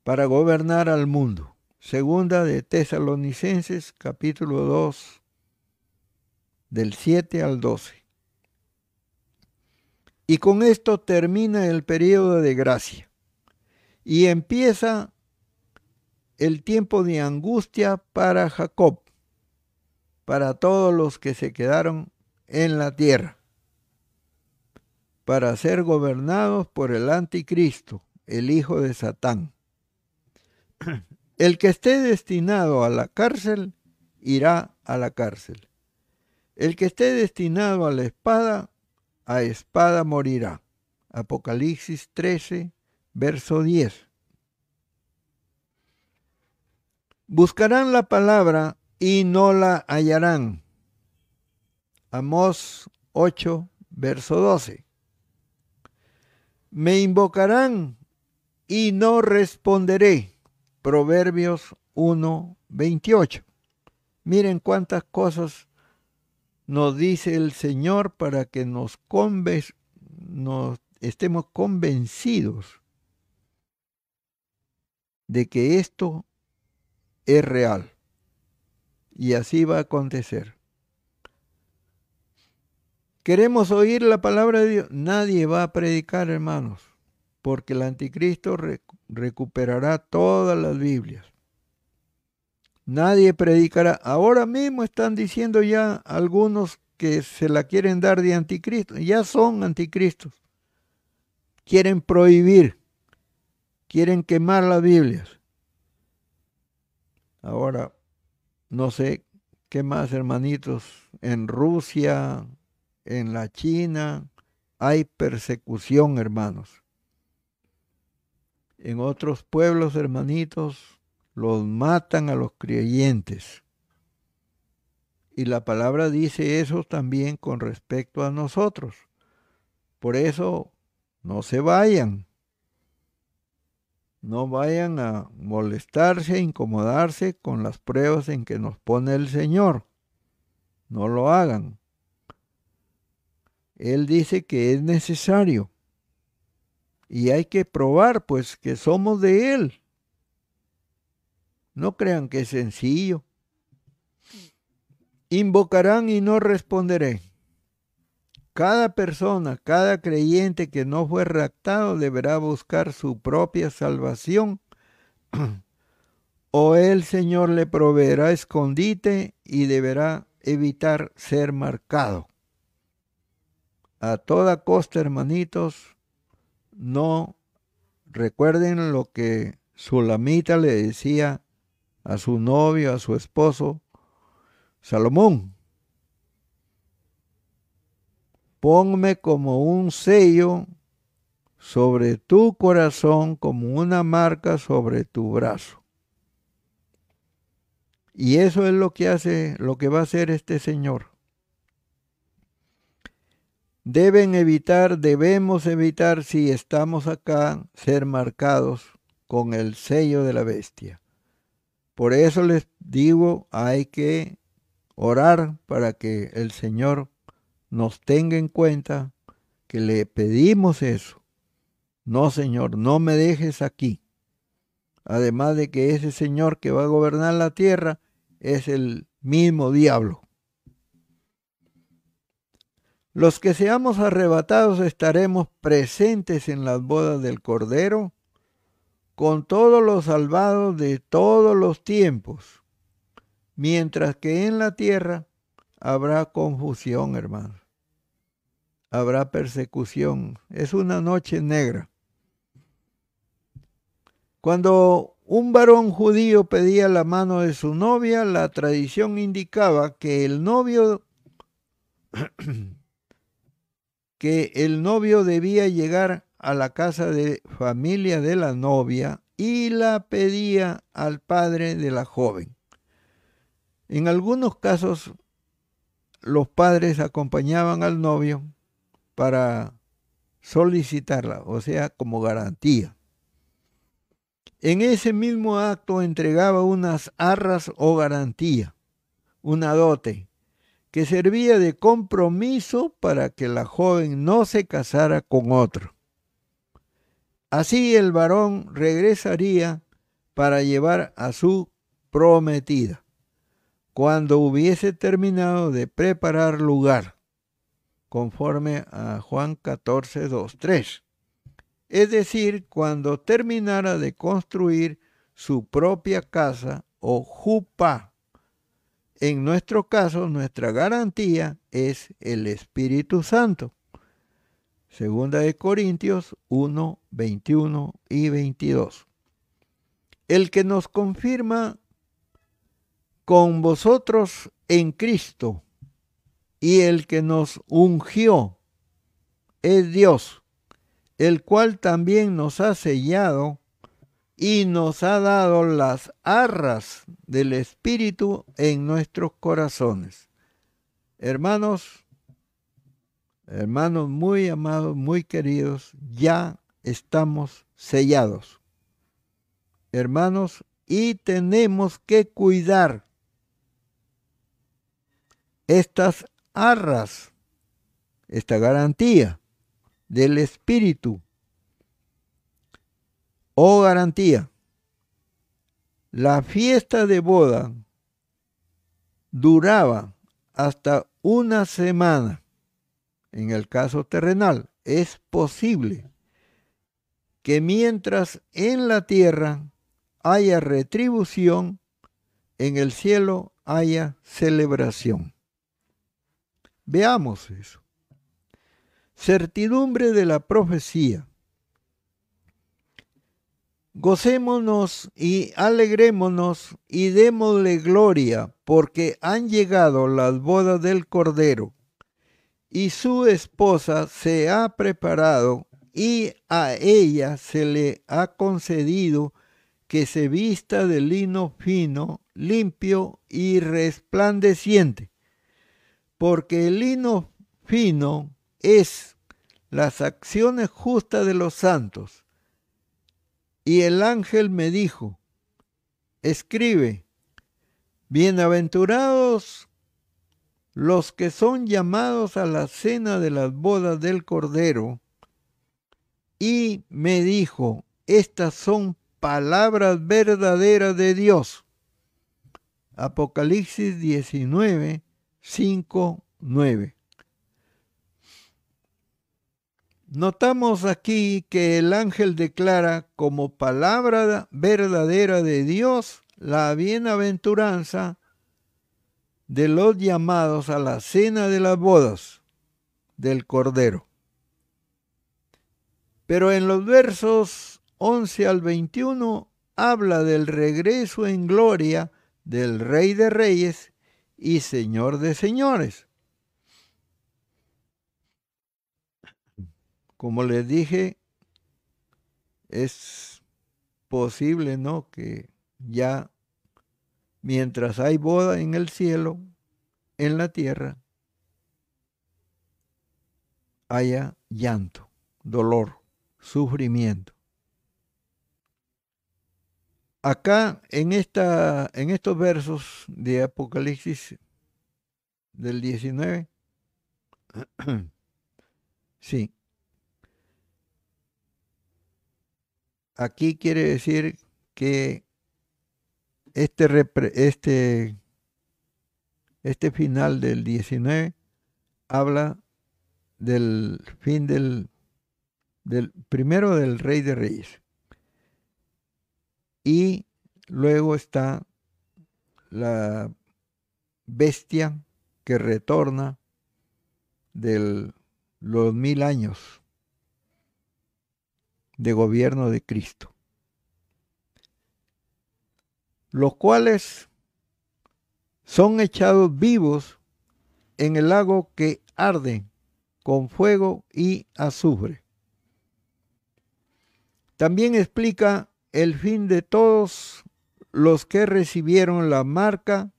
para gobernar al mundo. Segunda de Tesalonicenses capítulo 2 del 7 al 12. Y con esto termina el periodo de gracia y empieza el tiempo de angustia para Jacob, para todos los que se quedaron en la tierra, para ser gobernados por el anticristo, el hijo de Satán. El que esté destinado a la cárcel, irá a la cárcel. El que esté destinado a la espada, a espada morirá. Apocalipsis 13, verso 10. Buscarán la palabra y no la hallarán. Amós 8, verso 12. Me invocarán y no responderé. Proverbios 1, 28. Miren cuántas cosas nos dice el Señor para que nos, nos estemos convencidos de que esto es real. Y así va a acontecer. ¿Queremos oír la palabra de Dios? Nadie va a predicar, hermanos, porque el anticristo recuperará todas las Biblias. Nadie predicará. Ahora mismo están diciendo ya algunos que se la quieren dar de anticristo. Ya son anticristos. Quieren prohibir. Quieren quemar las Biblias. Ahora, no sé qué más, hermanitos. En Rusia, en la China, hay persecución, hermanos. En otros pueblos, hermanitos, los matan a los creyentes. Y la palabra dice eso también con respecto a nosotros. Por eso, no se vayan. No vayan a molestarse, incomodarse con las pruebas en que nos pone el Señor. No lo hagan. Él dice que es necesario. Y hay que probar, pues, que somos de Él. No crean que es sencillo. Invocarán y no responderé. Cada persona, cada creyente que no fue raptado deberá buscar su propia salvación *clears throat* o el Señor le proveerá escondite y deberá evitar ser marcado. A toda costa, hermanitos, no recuerden lo que Sulamita le decía a su novio, a su esposo, Salomón. Ponme como un sello sobre tu corazón, como una marca sobre tu brazo. Y eso es lo que hace, lo que va a hacer este Señor. Deben evitar, debemos evitar si estamos acá, ser marcados con el sello de la bestia. Por eso les digo, hay que orar para que el Señor nos tenga en cuenta que le pedimos eso. No, Señor, no me dejes aquí. Además de que ese Señor que va a gobernar la tierra es el mismo diablo. Los que seamos arrebatados estaremos presentes en las bodas del Cordero con todos los salvados de todos los tiempos, mientras que en la tierra habrá confusión, hermanos. Habrá persecución. Es una noche negra. Cuando un varón judío pedía la mano de su novia, la tradición indicaba que el novio *clears throat* que el novio debía llegar a la casa de familia de la novia y la pedía al padre de la joven. En algunos casos, los padres acompañaban al novio para solicitarla, o sea, como garantía. En ese mismo acto entregaba unas arras o garantía, una dote, que servía de compromiso para que la joven no se casara con otro. Así el varón regresaría para llevar a su prometida, cuando hubiese terminado de preparar lugar, conforme a Juan 14, 2, 3. Es decir, cuando terminara de construir su propia casa o jupa. En nuestro caso, nuestra garantía es el Espíritu Santo. Segunda de Corintios 1, 21 y 22. El que nos confirma con vosotros en Cristo y el que nos ungió es Dios, el cual también nos ha sellado y nos ha dado las arras del Espíritu en nuestros corazones. Hermanos, hermanos muy amados, muy queridos, ya estamos sellados. Hermanos, y tenemos que cuidar estas arras, esta garantía del Espíritu o garantía. La fiesta de boda duraba hasta una semana. En el caso terrenal, es posible que mientras en la tierra haya retribución, en el cielo haya celebración. Veamos eso. Certidumbre de la profecía. Gocémonos y alegrémonos y démosle gloria, porque han llegado las bodas del Cordero, y su esposa se ha preparado, y a ella se le ha concedido que se vista de lino fino, limpio y resplandeciente, porque el lino fino es las acciones justas de los santos y el ángel me dijo, escribe, bienaventurados los que son llamados a la cena de las bodas del Cordero. Y me dijo, estas son palabras verdaderas de Dios. Apocalipsis 19, 5, 9. Notamos aquí que el ángel declara como palabra verdadera de Dios la bienaventuranza de los llamados a la cena de las bodas del Cordero. Pero en los versos 11 al 21 habla del regreso en gloria del Rey de Reyes y Señor de Señores. Como les dije, es posible, ¿no? Que ya mientras hay boda en el cielo, en la tierra, haya llanto, dolor, sufrimiento. Acá en, esta, en estos versos de Apocalipsis del 19, *clears throat* sí, aquí quiere decir que este, este, este final del 19 habla del fin del, del primero del rey de reyes. Y luego está la bestia que retorna de los mil años de gobierno de Cristo, los cuales son echados vivos en el lago que arde con fuego y azufre. También explica el fin de todos los que recibieron la marca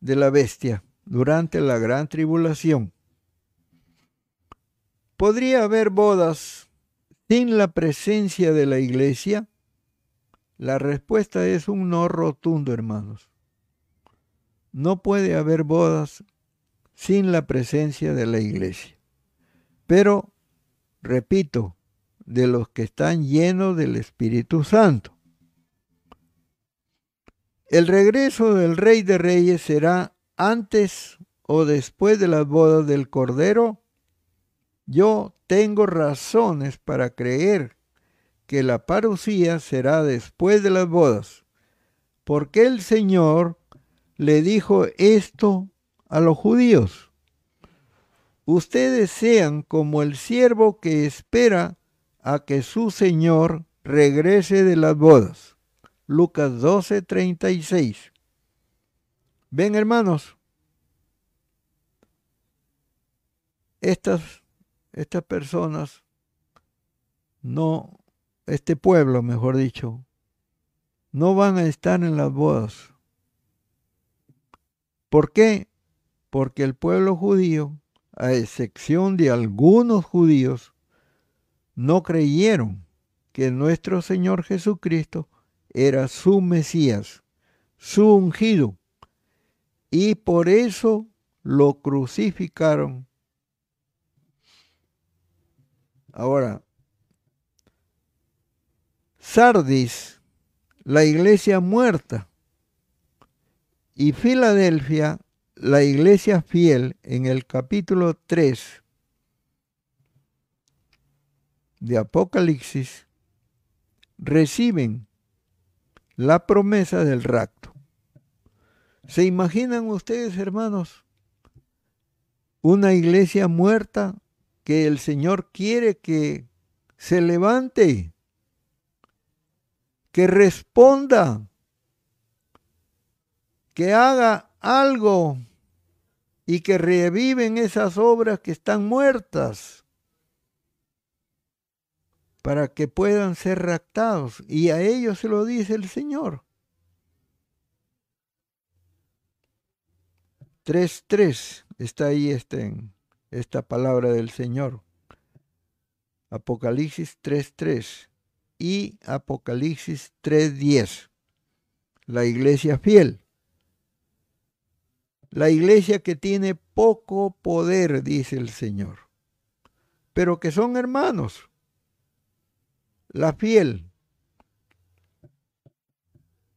de la bestia durante la gran tribulación. Podría haber bodas sin la presencia de la iglesia? La respuesta es un no rotundo, hermanos. No puede haber bodas sin la presencia de la iglesia. Pero, repito, de los que están llenos del Espíritu Santo. El regreso del Rey de Reyes será antes o después de las bodas del Cordero. Yo tengo razones para creer que la parucía será después de las bodas, porque el Señor le dijo esto a los judíos. Ustedes sean como el siervo que espera a que su Señor regrese de las bodas. Lucas 12, 36. Ven hermanos, estas estas personas no este pueblo, mejor dicho, no van a estar en las bodas. ¿Por qué? Porque el pueblo judío, a excepción de algunos judíos, no creyeron que nuestro Señor Jesucristo era su Mesías, su ungido, y por eso lo crucificaron. Ahora, Sardis, la iglesia muerta, y Filadelfia, la iglesia fiel, en el capítulo 3 de Apocalipsis, reciben la promesa del rapto. ¿Se imaginan ustedes, hermanos, una iglesia muerta que el Señor quiere que se levante? que responda, que haga algo y que reviven esas obras que están muertas para que puedan ser raptados. Y a ellos se lo dice el Señor. 3.3 está ahí este, esta palabra del Señor. Apocalipsis 3.3 y Apocalipsis 3.10. La iglesia fiel. La iglesia que tiene poco poder, dice el Señor, pero que son hermanos. La fiel.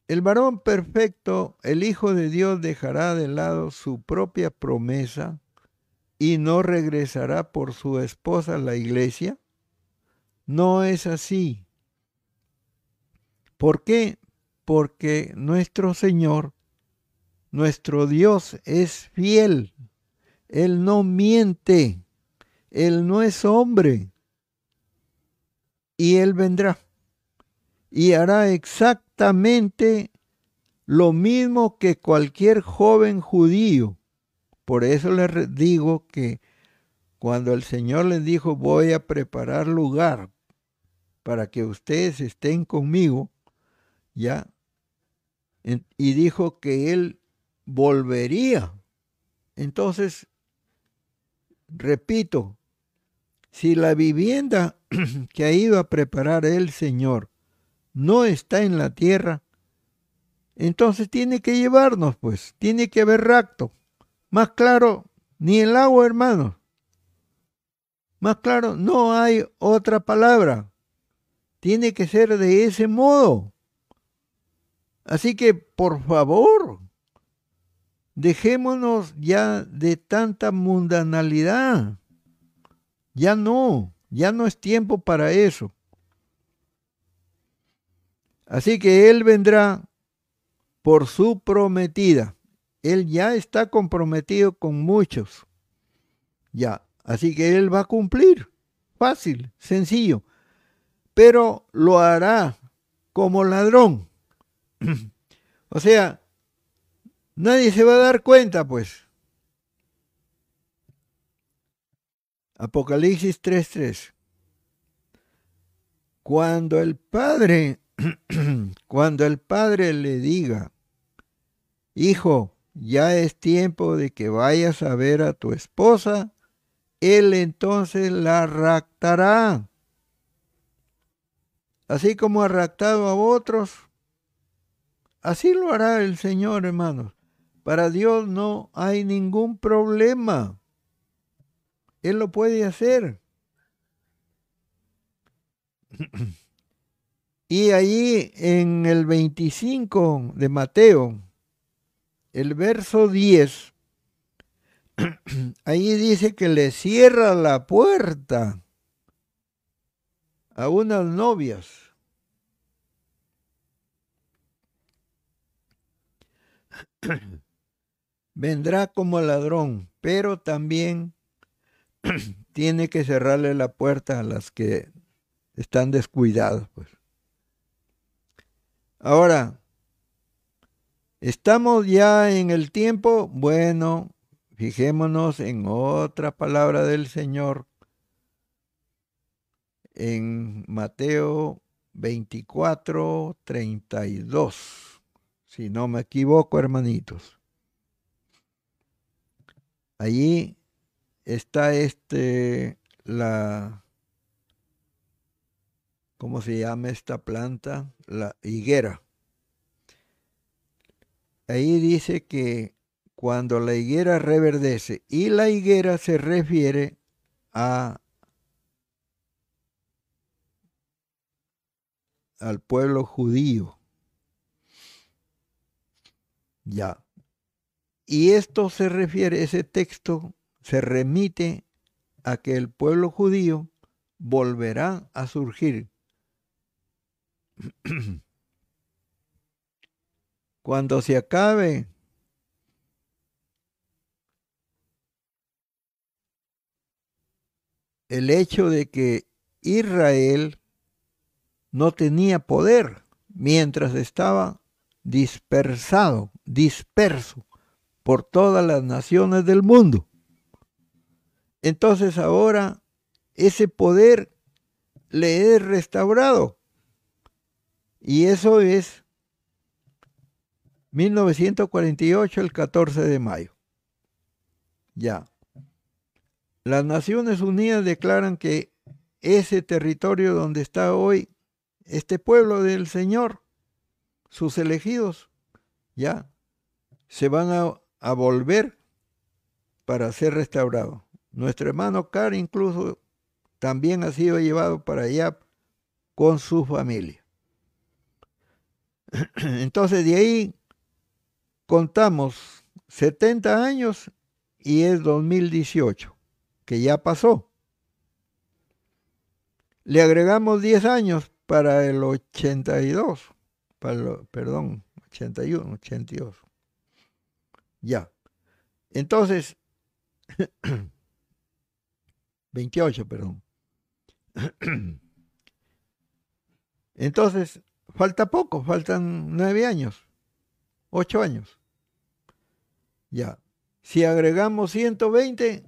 El varón perfecto, el Hijo de Dios, dejará de lado su propia promesa y no regresará por su esposa la iglesia. No es así. ¿Por qué? Porque nuestro Señor, nuestro Dios es fiel. Él no miente. Él no es hombre. Y Él vendrá. Y hará exactamente lo mismo que cualquier joven judío. Por eso les digo que cuando el Señor les dijo, voy a preparar lugar para que ustedes estén conmigo, ¿ya? Y dijo que él volvería. Entonces, repito, si la vivienda *clears throat* que ha ido a preparar el Señor no está en la tierra, entonces tiene que llevarnos, pues, tiene que haber rapto. Más claro, ni el agua, hermano. Más claro, no hay otra palabra. Tiene que ser de ese modo. Así que, por favor, dejémonos ya de tanta mundanalidad. Ya no, ya no es tiempo para eso. Así que Él vendrá por su prometida. Él ya está comprometido con muchos. Ya, así que Él va a cumplir. Fácil, sencillo. Pero lo hará como ladrón *clears throat* o sea, nadie se va a dar cuenta, pues. Apocalipsis 3:3. Cuando el Padre, *clears throat* cuando el Padre le diga, Hijo, ya es tiempo de que vayas a ver a tu esposa, él entonces la raptará. Así como ha raptado a otros, Así lo hará el Señor, hermanos. Para Dios no hay ningún problema. Él lo puede hacer. Y allí en el 25 de Mateo, el verso 10, *clears throat* ahí dice que le cierra la puerta a unas novias *clears throat* vendrá como ladrón, pero también *clears throat* tiene que cerrarle la puerta a las que están descuidadas. Pues. Ahora, ¿estamos ya en el tiempo? Bueno, fijémonos en otra palabra del Señor. En Mateo 24, 32. Si no me equivoco, hermanitos. Allí está este, la, ¿cómo se llama esta planta? La higuera. Ahí dice que cuando la higuera reverdece, y la higuera se refiere a al pueblo judío. Ya. Y esto se refiere, ese texto se remite a que el pueblo judío volverá a surgir. *clears throat* Cuando se acabe el hecho de que Israel no tenía poder mientras estaba dispersado, disperso por todas las naciones del mundo. Entonces ahora ese poder le es restaurado. Y eso es 1948, el 14 de mayo. Ya. Las Naciones Unidas declaran que ese territorio donde está hoy este pueblo del Señor, sus elegidos, ya se van a, a volver para ser restaurados. Nuestro hermano Car incluso también ha sido llevado para allá con su familia. *clears throat* Entonces de ahí contamos 70 años y es 2018, que ya pasó. Le agregamos 10 años para el 82, para perdón, 81, 82. Ya. Entonces, *clears throat* 28, perdón. *clears throat* Entonces, falta poco, faltan nueve años, ocho años. Ya. Si agregamos 120,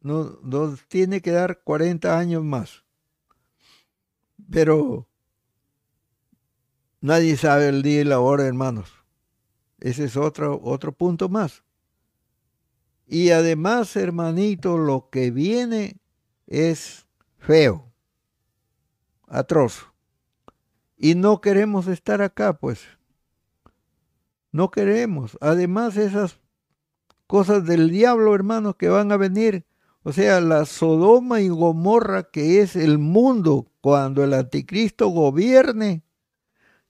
nos, nos tiene que dar 40 años más. Pero Nadie sabe el día y la hora, hermanos. Ese es otro, otro punto más. Y además, hermanito, lo que viene es feo, atroz. Y no queremos estar acá, pues. No queremos. Además, esas cosas del diablo, hermanos, que van a venir. O sea, la Sodoma y Gomorra que es el mundo cuando el anticristo gobierne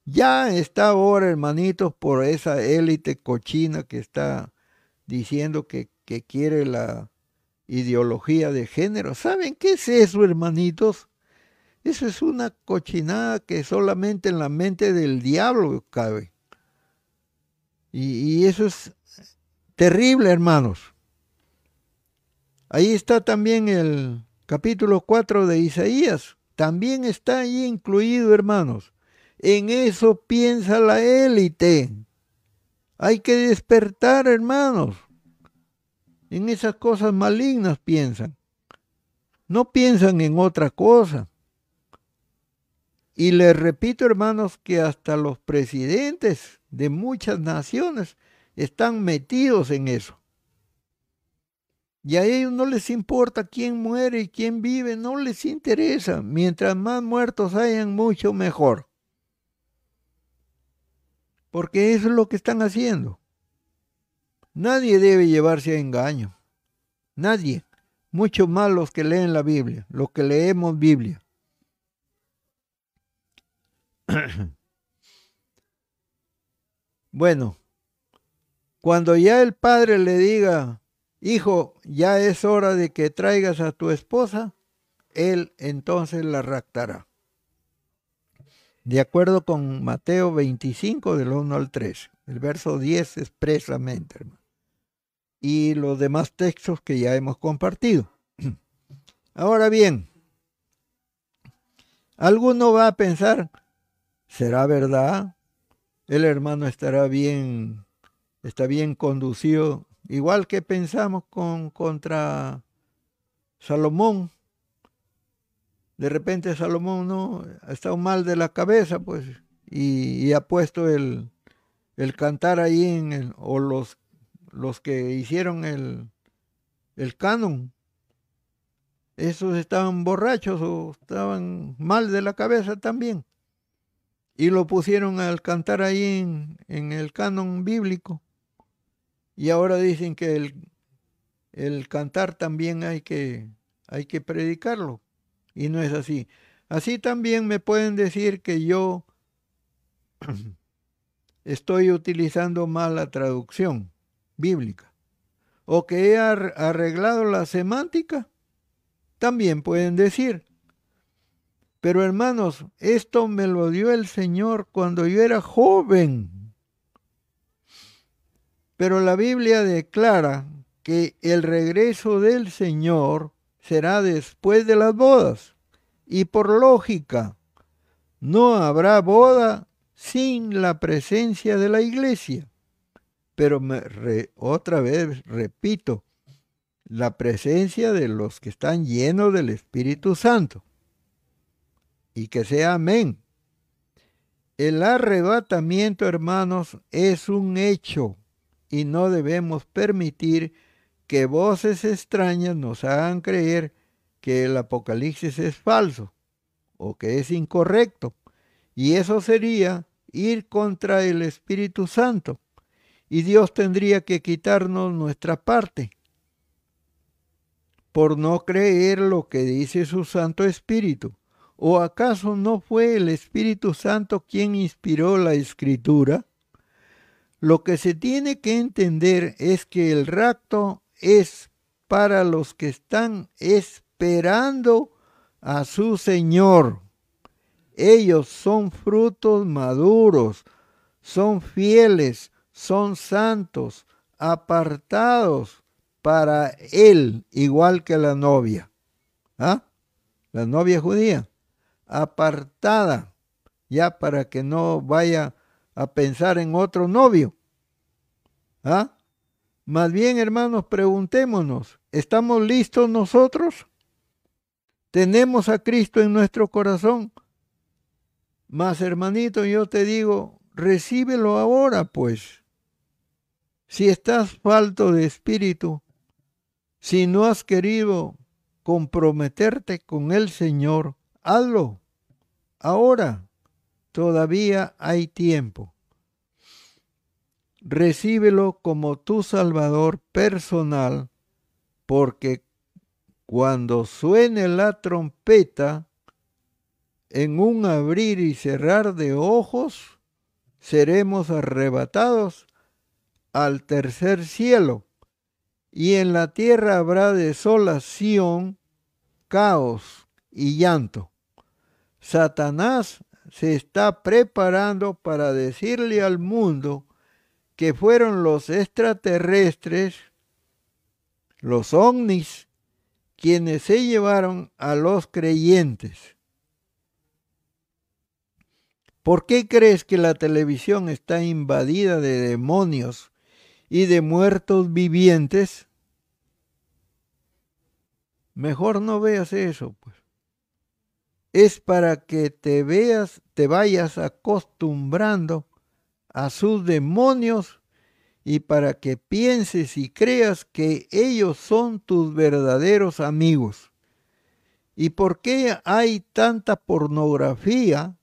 ya está ahora, hermanitos, por esa élite cochina que está diciendo que, que quiere la ideología de género. ¿Saben qué es eso, hermanitos? Eso es una cochinada que solamente en la mente del diablo cabe. Y, eso es terrible, hermanos. Ahí está también el capítulo 4 de Isaías. También está ahí incluido, hermanos. En eso piensa la élite. Hay que despertar, hermanos. En esas cosas malignas piensan. No piensan en otra cosa. Y les repito, hermanos, que hasta los presidentes de muchas naciones están metidos en eso. Y a ellos no les importa quién muere y quién vive, no les interesa. Mientras más muertos hayan, mucho mejor porque eso es lo que están haciendo. Nadie debe llevarse a engaño. Nadie. Mucho más los que leen la Biblia, los que leemos Biblia. bueno, cuando ya el padre le diga, hijo, ya es hora de que traigas a tu esposa, él entonces la raptará de acuerdo con Mateo 25 del 1 al 3, el verso 10 expresamente, hermano. Y los demás textos que ya hemos compartido. *clears throat* Ahora bien, alguno va a pensar, ¿será verdad? El hermano estará bien, está bien conducido, igual que pensamos con, contra Salomón. de repente Salomón no ha estado mal de la cabeza, pues, y, ha puesto el, el, cantar ahí en el, o los, los que hicieron el, el canon. Esos estaban borrachos o estaban mal de la cabeza también. Y lo pusieron al cantar ahí en, en el canon bíblico. Y ahora dicen que el, el cantar también hay que, hay que predicarlo y no es así. Así también me pueden decir que yo *clears throat* estoy utilizando mal la traducción bíblica o que he arreglado la semántica. También pueden decir. Pero hermanos, esto me lo dio el Señor cuando yo era joven. Pero la Biblia declara que el regreso del Señor será después de las bodas. Y por lógica, no habrá boda sin la presencia de la iglesia. Pero otra vez repito, la presencia de los que están llenos del Espíritu Santo. Y que sea amén. El arrebatamiento, hermanos, es un hecho y no debemos permitir que voces extrañas nos hagan creer que el Apocalipsis es falso o que es incorrecto. Y eso sería ir contra el Espíritu Santo. Y Dios tendría que quitarnos nuestra parte por no creer lo que dice su Santo Espíritu. ¿O acaso no fue el Espíritu Santo quien inspiró la Escritura? Lo que se tiene que entender es que el rapto es para los que están esperando a su Señor. Ellos son frutos maduros, son fieles, son santos, apartados para Él, igual que la novia. ¿Ah? La novia judía, apartada, ya para que no vaya a pensar en otro novio. ¿Ah? Más bien, hermanos, preguntémonos, ¿estamos listos nosotros? ¿Tenemos a Cristo en nuestro corazón? Más, hermanito, yo te digo, recíbelo ahora, pues. Si estás falto de espíritu, si no has querido comprometerte con el Señor, hazlo. Ahora todavía hay tiempo recíbelo como tu Salvador personal, porque cuando suene la trompeta, en un abrir y cerrar de ojos, seremos arrebatados al tercer cielo, y en la tierra habrá desolación, caos y llanto. Satanás se está preparando para decirle al mundo que fueron los extraterrestres, los ovnis, quienes se llevaron a los creyentes. ¿Por qué crees que la televisión está invadida de demonios y de muertos vivientes? Mejor no veas eso, pues. Es para que te veas, te vayas acostumbrando a sus demonios y para que pienses y creas que ellos son tus verdaderos amigos. ¿Y por qué hay tanta pornografía,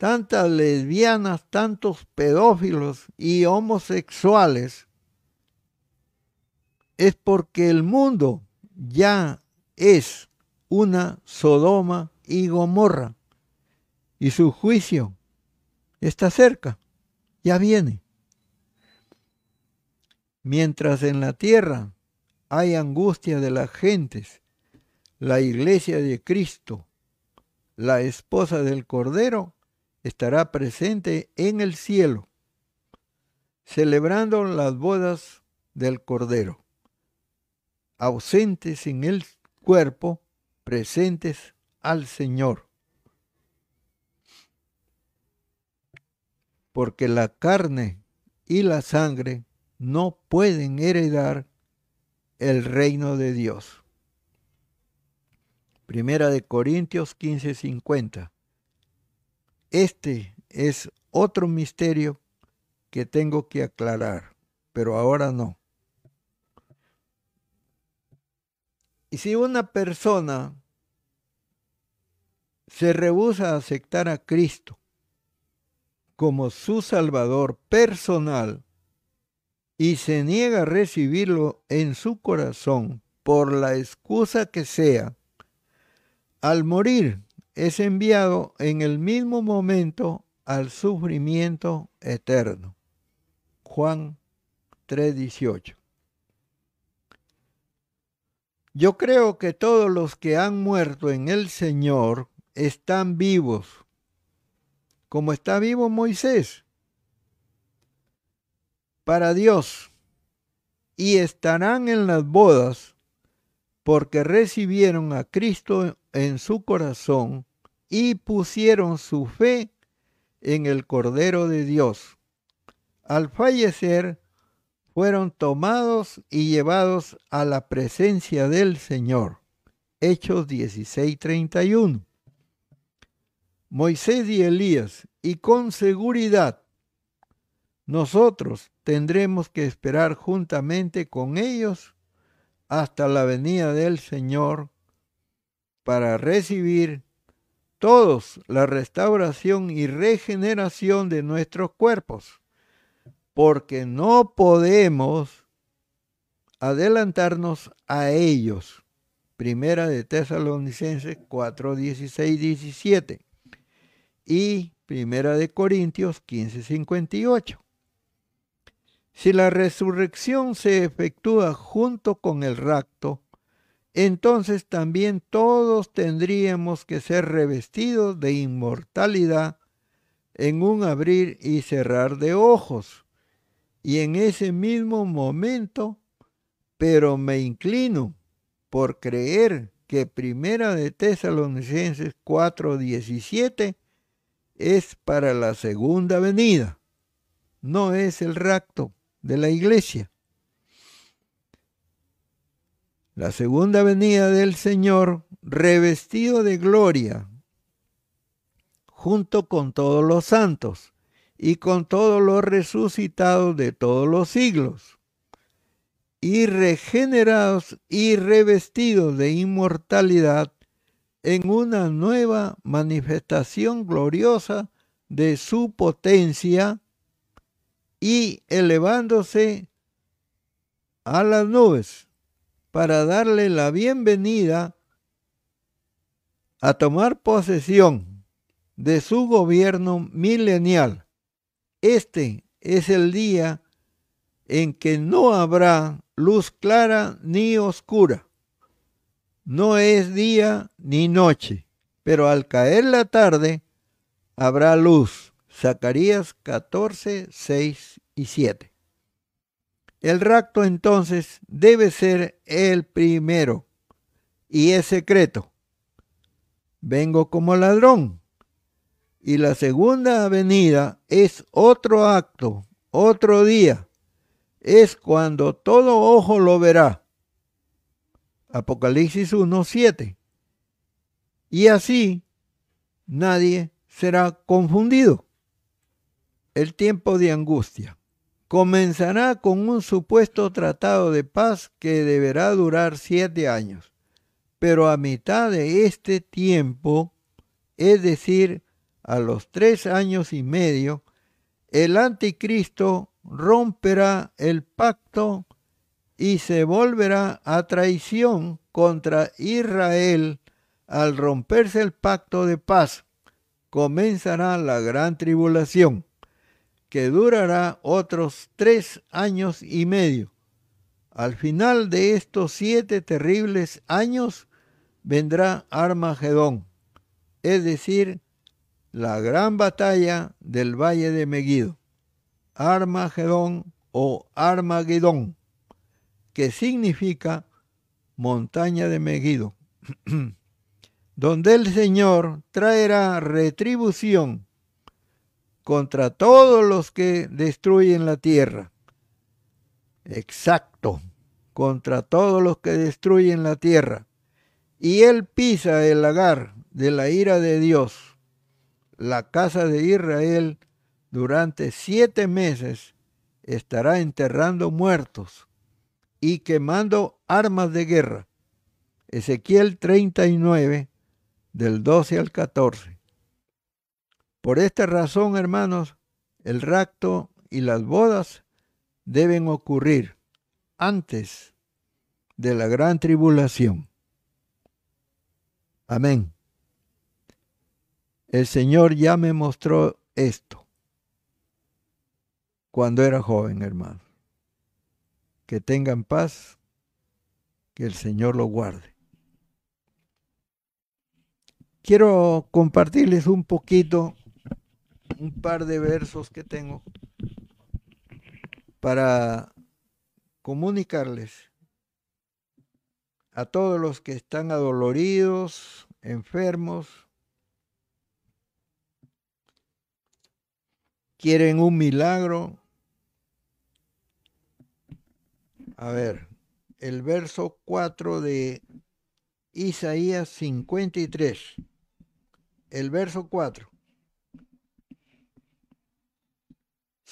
tantas lesbianas, tantos pedófilos y homosexuales? Es porque el mundo ya es una Sodoma y Gomorra y su juicio está cerca ya viene. Mientras en la tierra hay angustia de las gentes, la iglesia de Cristo, la esposa del Cordero, estará presente en el cielo, celebrando las bodas del Cordero, ausentes en el cuerpo, presentes al Señor. porque la carne y la sangre no pueden heredar el reino de Dios. Primera de Corintios 15:50. Este es otro misterio que tengo que aclarar, pero ahora no. Y si una persona se rehúsa a aceptar a Cristo como su Salvador personal y se niega a recibirlo en su corazón por la excusa que sea, al morir es enviado en el mismo momento al sufrimiento eterno. Juan 3:18. Yo creo que todos los que han muerto en el Señor están vivos, como está vivo Moisés, para Dios, y estarán en las bodas porque recibieron a Cristo en su corazón y pusieron su fe en el Cordero de Dios. Al fallecer, fueron tomados y llevados a la presencia del Señor. Hechos 16:31. Moisés y Elías, y con seguridad nosotros tendremos que esperar juntamente con ellos hasta la venida del Señor para recibir todos la restauración y regeneración de nuestros cuerpos, porque no podemos adelantarnos a ellos. Primera de Tesalonicenses 4, 16, 17 y Primera de Corintios 15, 58. Si la resurrección se efectúa junto con el rapto, entonces también todos tendríamos que ser revestidos de inmortalidad en un abrir y cerrar de ojos. Y en ese mismo momento, pero me inclino por creer que Primera de Tesalonicenses 4:17 es para la segunda venida, no es el rapto de la iglesia. La segunda venida del Señor revestido de gloria, junto con todos los santos y con todos los resucitados de todos los siglos, y regenerados y revestidos de inmortalidad en una nueva manifestación gloriosa de su potencia y elevándose a las nubes para darle la bienvenida a tomar posesión de su gobierno milenial. Este es el día en que no habrá luz clara ni oscura. No es día ni noche, pero al caer la tarde habrá luz Zacarías 14, 6 y 7. El rapto entonces debe ser el primero y es secreto. Vengo como ladrón. Y la segunda venida es otro acto, otro día. Es cuando todo ojo lo verá. Apocalipsis 1, 7. Y así nadie será confundido el tiempo de angustia. Comenzará con un supuesto tratado de paz que deberá durar siete años, pero a mitad de este tiempo, es decir, a los tres años y medio, el anticristo romperá el pacto y se volverá a traición contra Israel al romperse el pacto de paz. Comenzará la gran tribulación que durará otros tres años y medio. Al final de estos siete terribles años vendrá Armagedón, es decir, la gran batalla del valle de Megido. Armagedón o Armagedón, que significa montaña de Megido, *clears throat* donde el Señor traerá retribución contra todos los que destruyen la tierra. Exacto, contra todos los que destruyen la tierra. y él pisa el lagar de la ira de Dios, la casa de Israel durante siete meses estará enterrando muertos y quemando armas de guerra. Ezequiel 39, del 12 al 14. Por esta razón, hermanos, el rapto y las bodas deben ocurrir antes de la gran tribulación. Amén. El Señor ya me mostró esto cuando era joven, hermano. Que tengan paz, que el Señor lo guarde. Quiero compartirles un poquito, un par de versos que tengo para comunicarles a todos los que están adoloridos, enfermos, quieren un milagro. A ver, el verso 4 de Isaías 53. El verso 4.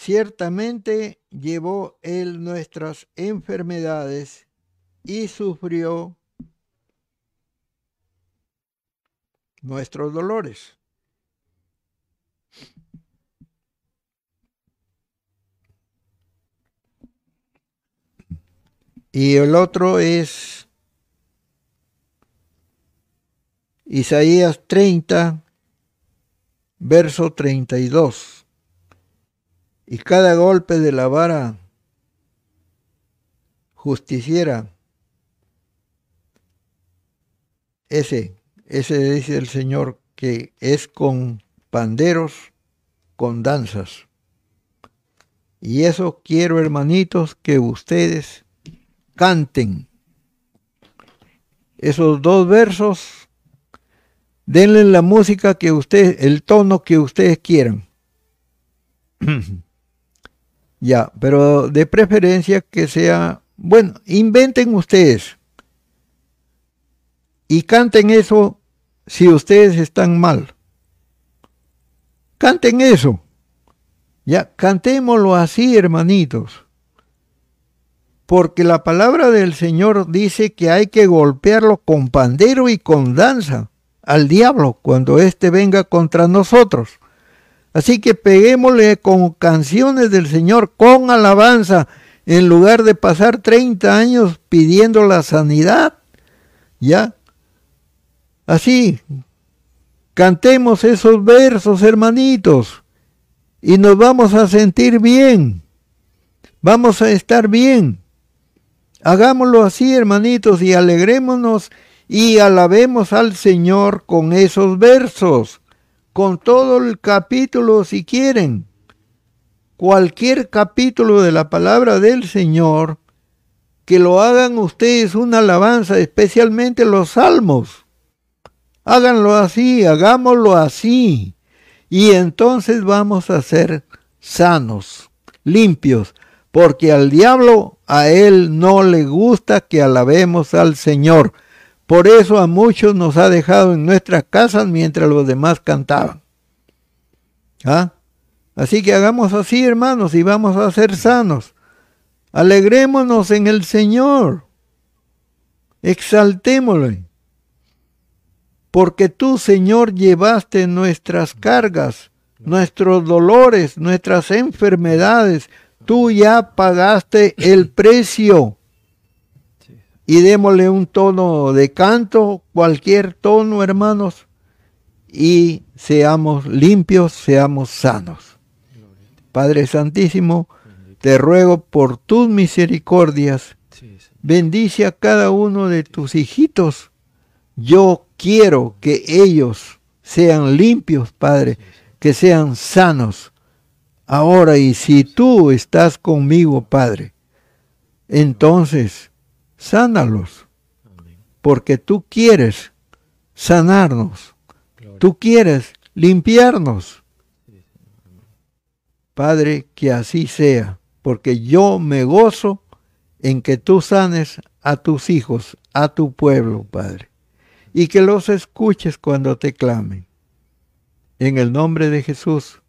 Ciertamente llevó él nuestras enfermedades y sufrió nuestros dolores. Y el otro es Isaías 30, verso 32 y cada golpe de la vara justiciera, ese, ese dice el Señor que es con panderos, con danzas. Y eso quiero, hermanitos, que ustedes canten. Esos dos versos, denle la música que ustedes, el tono que ustedes quieran. *clears throat* Ya, pero de preferencia que sea, bueno, inventen ustedes y canten eso si ustedes están mal. Canten eso. Ya, cantémoslo así, hermanitos. Porque la palabra del Señor dice que hay que golpearlo con pandero y con danza al diablo cuando éste venga contra nosotros. Así que peguémosle con canciones del Señor, con alabanza, en lugar de pasar 30 años pidiendo la sanidad. ¿Ya? Así, cantemos esos versos, hermanitos, y nos vamos a sentir bien. Vamos a estar bien. Hagámoslo así, hermanitos, y alegrémonos y alabemos al Señor con esos versos con todo el capítulo si quieren. Cualquier capítulo de la palabra del Señor, que lo hagan ustedes una alabanza, especialmente los salmos. Háganlo así, hagámoslo así. Y entonces vamos a ser sanos, limpios, porque al diablo a él no le gusta que alabemos al Señor. Por eso a muchos nos ha dejado en nuestras casas mientras los demás cantaban. ¿Ah? Así que hagamos así, hermanos, y vamos a ser sanos. Alegrémonos en el Señor. Exaltémosle. Porque tú, Señor, llevaste nuestras cargas, nuestros dolores, nuestras enfermedades. Tú ya pagaste el precio y démosle un tono de canto, cualquier tono, hermanos, y seamos limpios, seamos sanos. Padre Santísimo, te ruego por tus misericordias, bendice a cada uno de tus hijitos. Yo quiero que ellos sean limpios, Padre, que sean sanos. Ahora, y si tú estás conmigo, Padre, entonces sánalos, porque tú quieres sanarnos, tú quieres limpiarnos. Padre, que así sea, porque yo me gozo en que tú sanes a tus hijos, a tu pueblo, Padre. y que los escuches cuando te clamen. En el nombre de Jesús,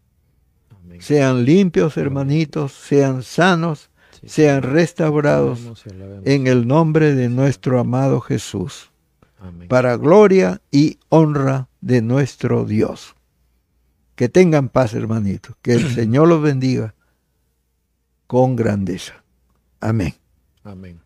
sean limpios, hermanitos, sean sanos, sean restaurados en el nombre de nuestro amado Jesús, para gloria y honra de nuestro Dios. Que tengan paz, hermanitos, que el *clears throat* Señor los bendiga con grandeza. Amén. Amén.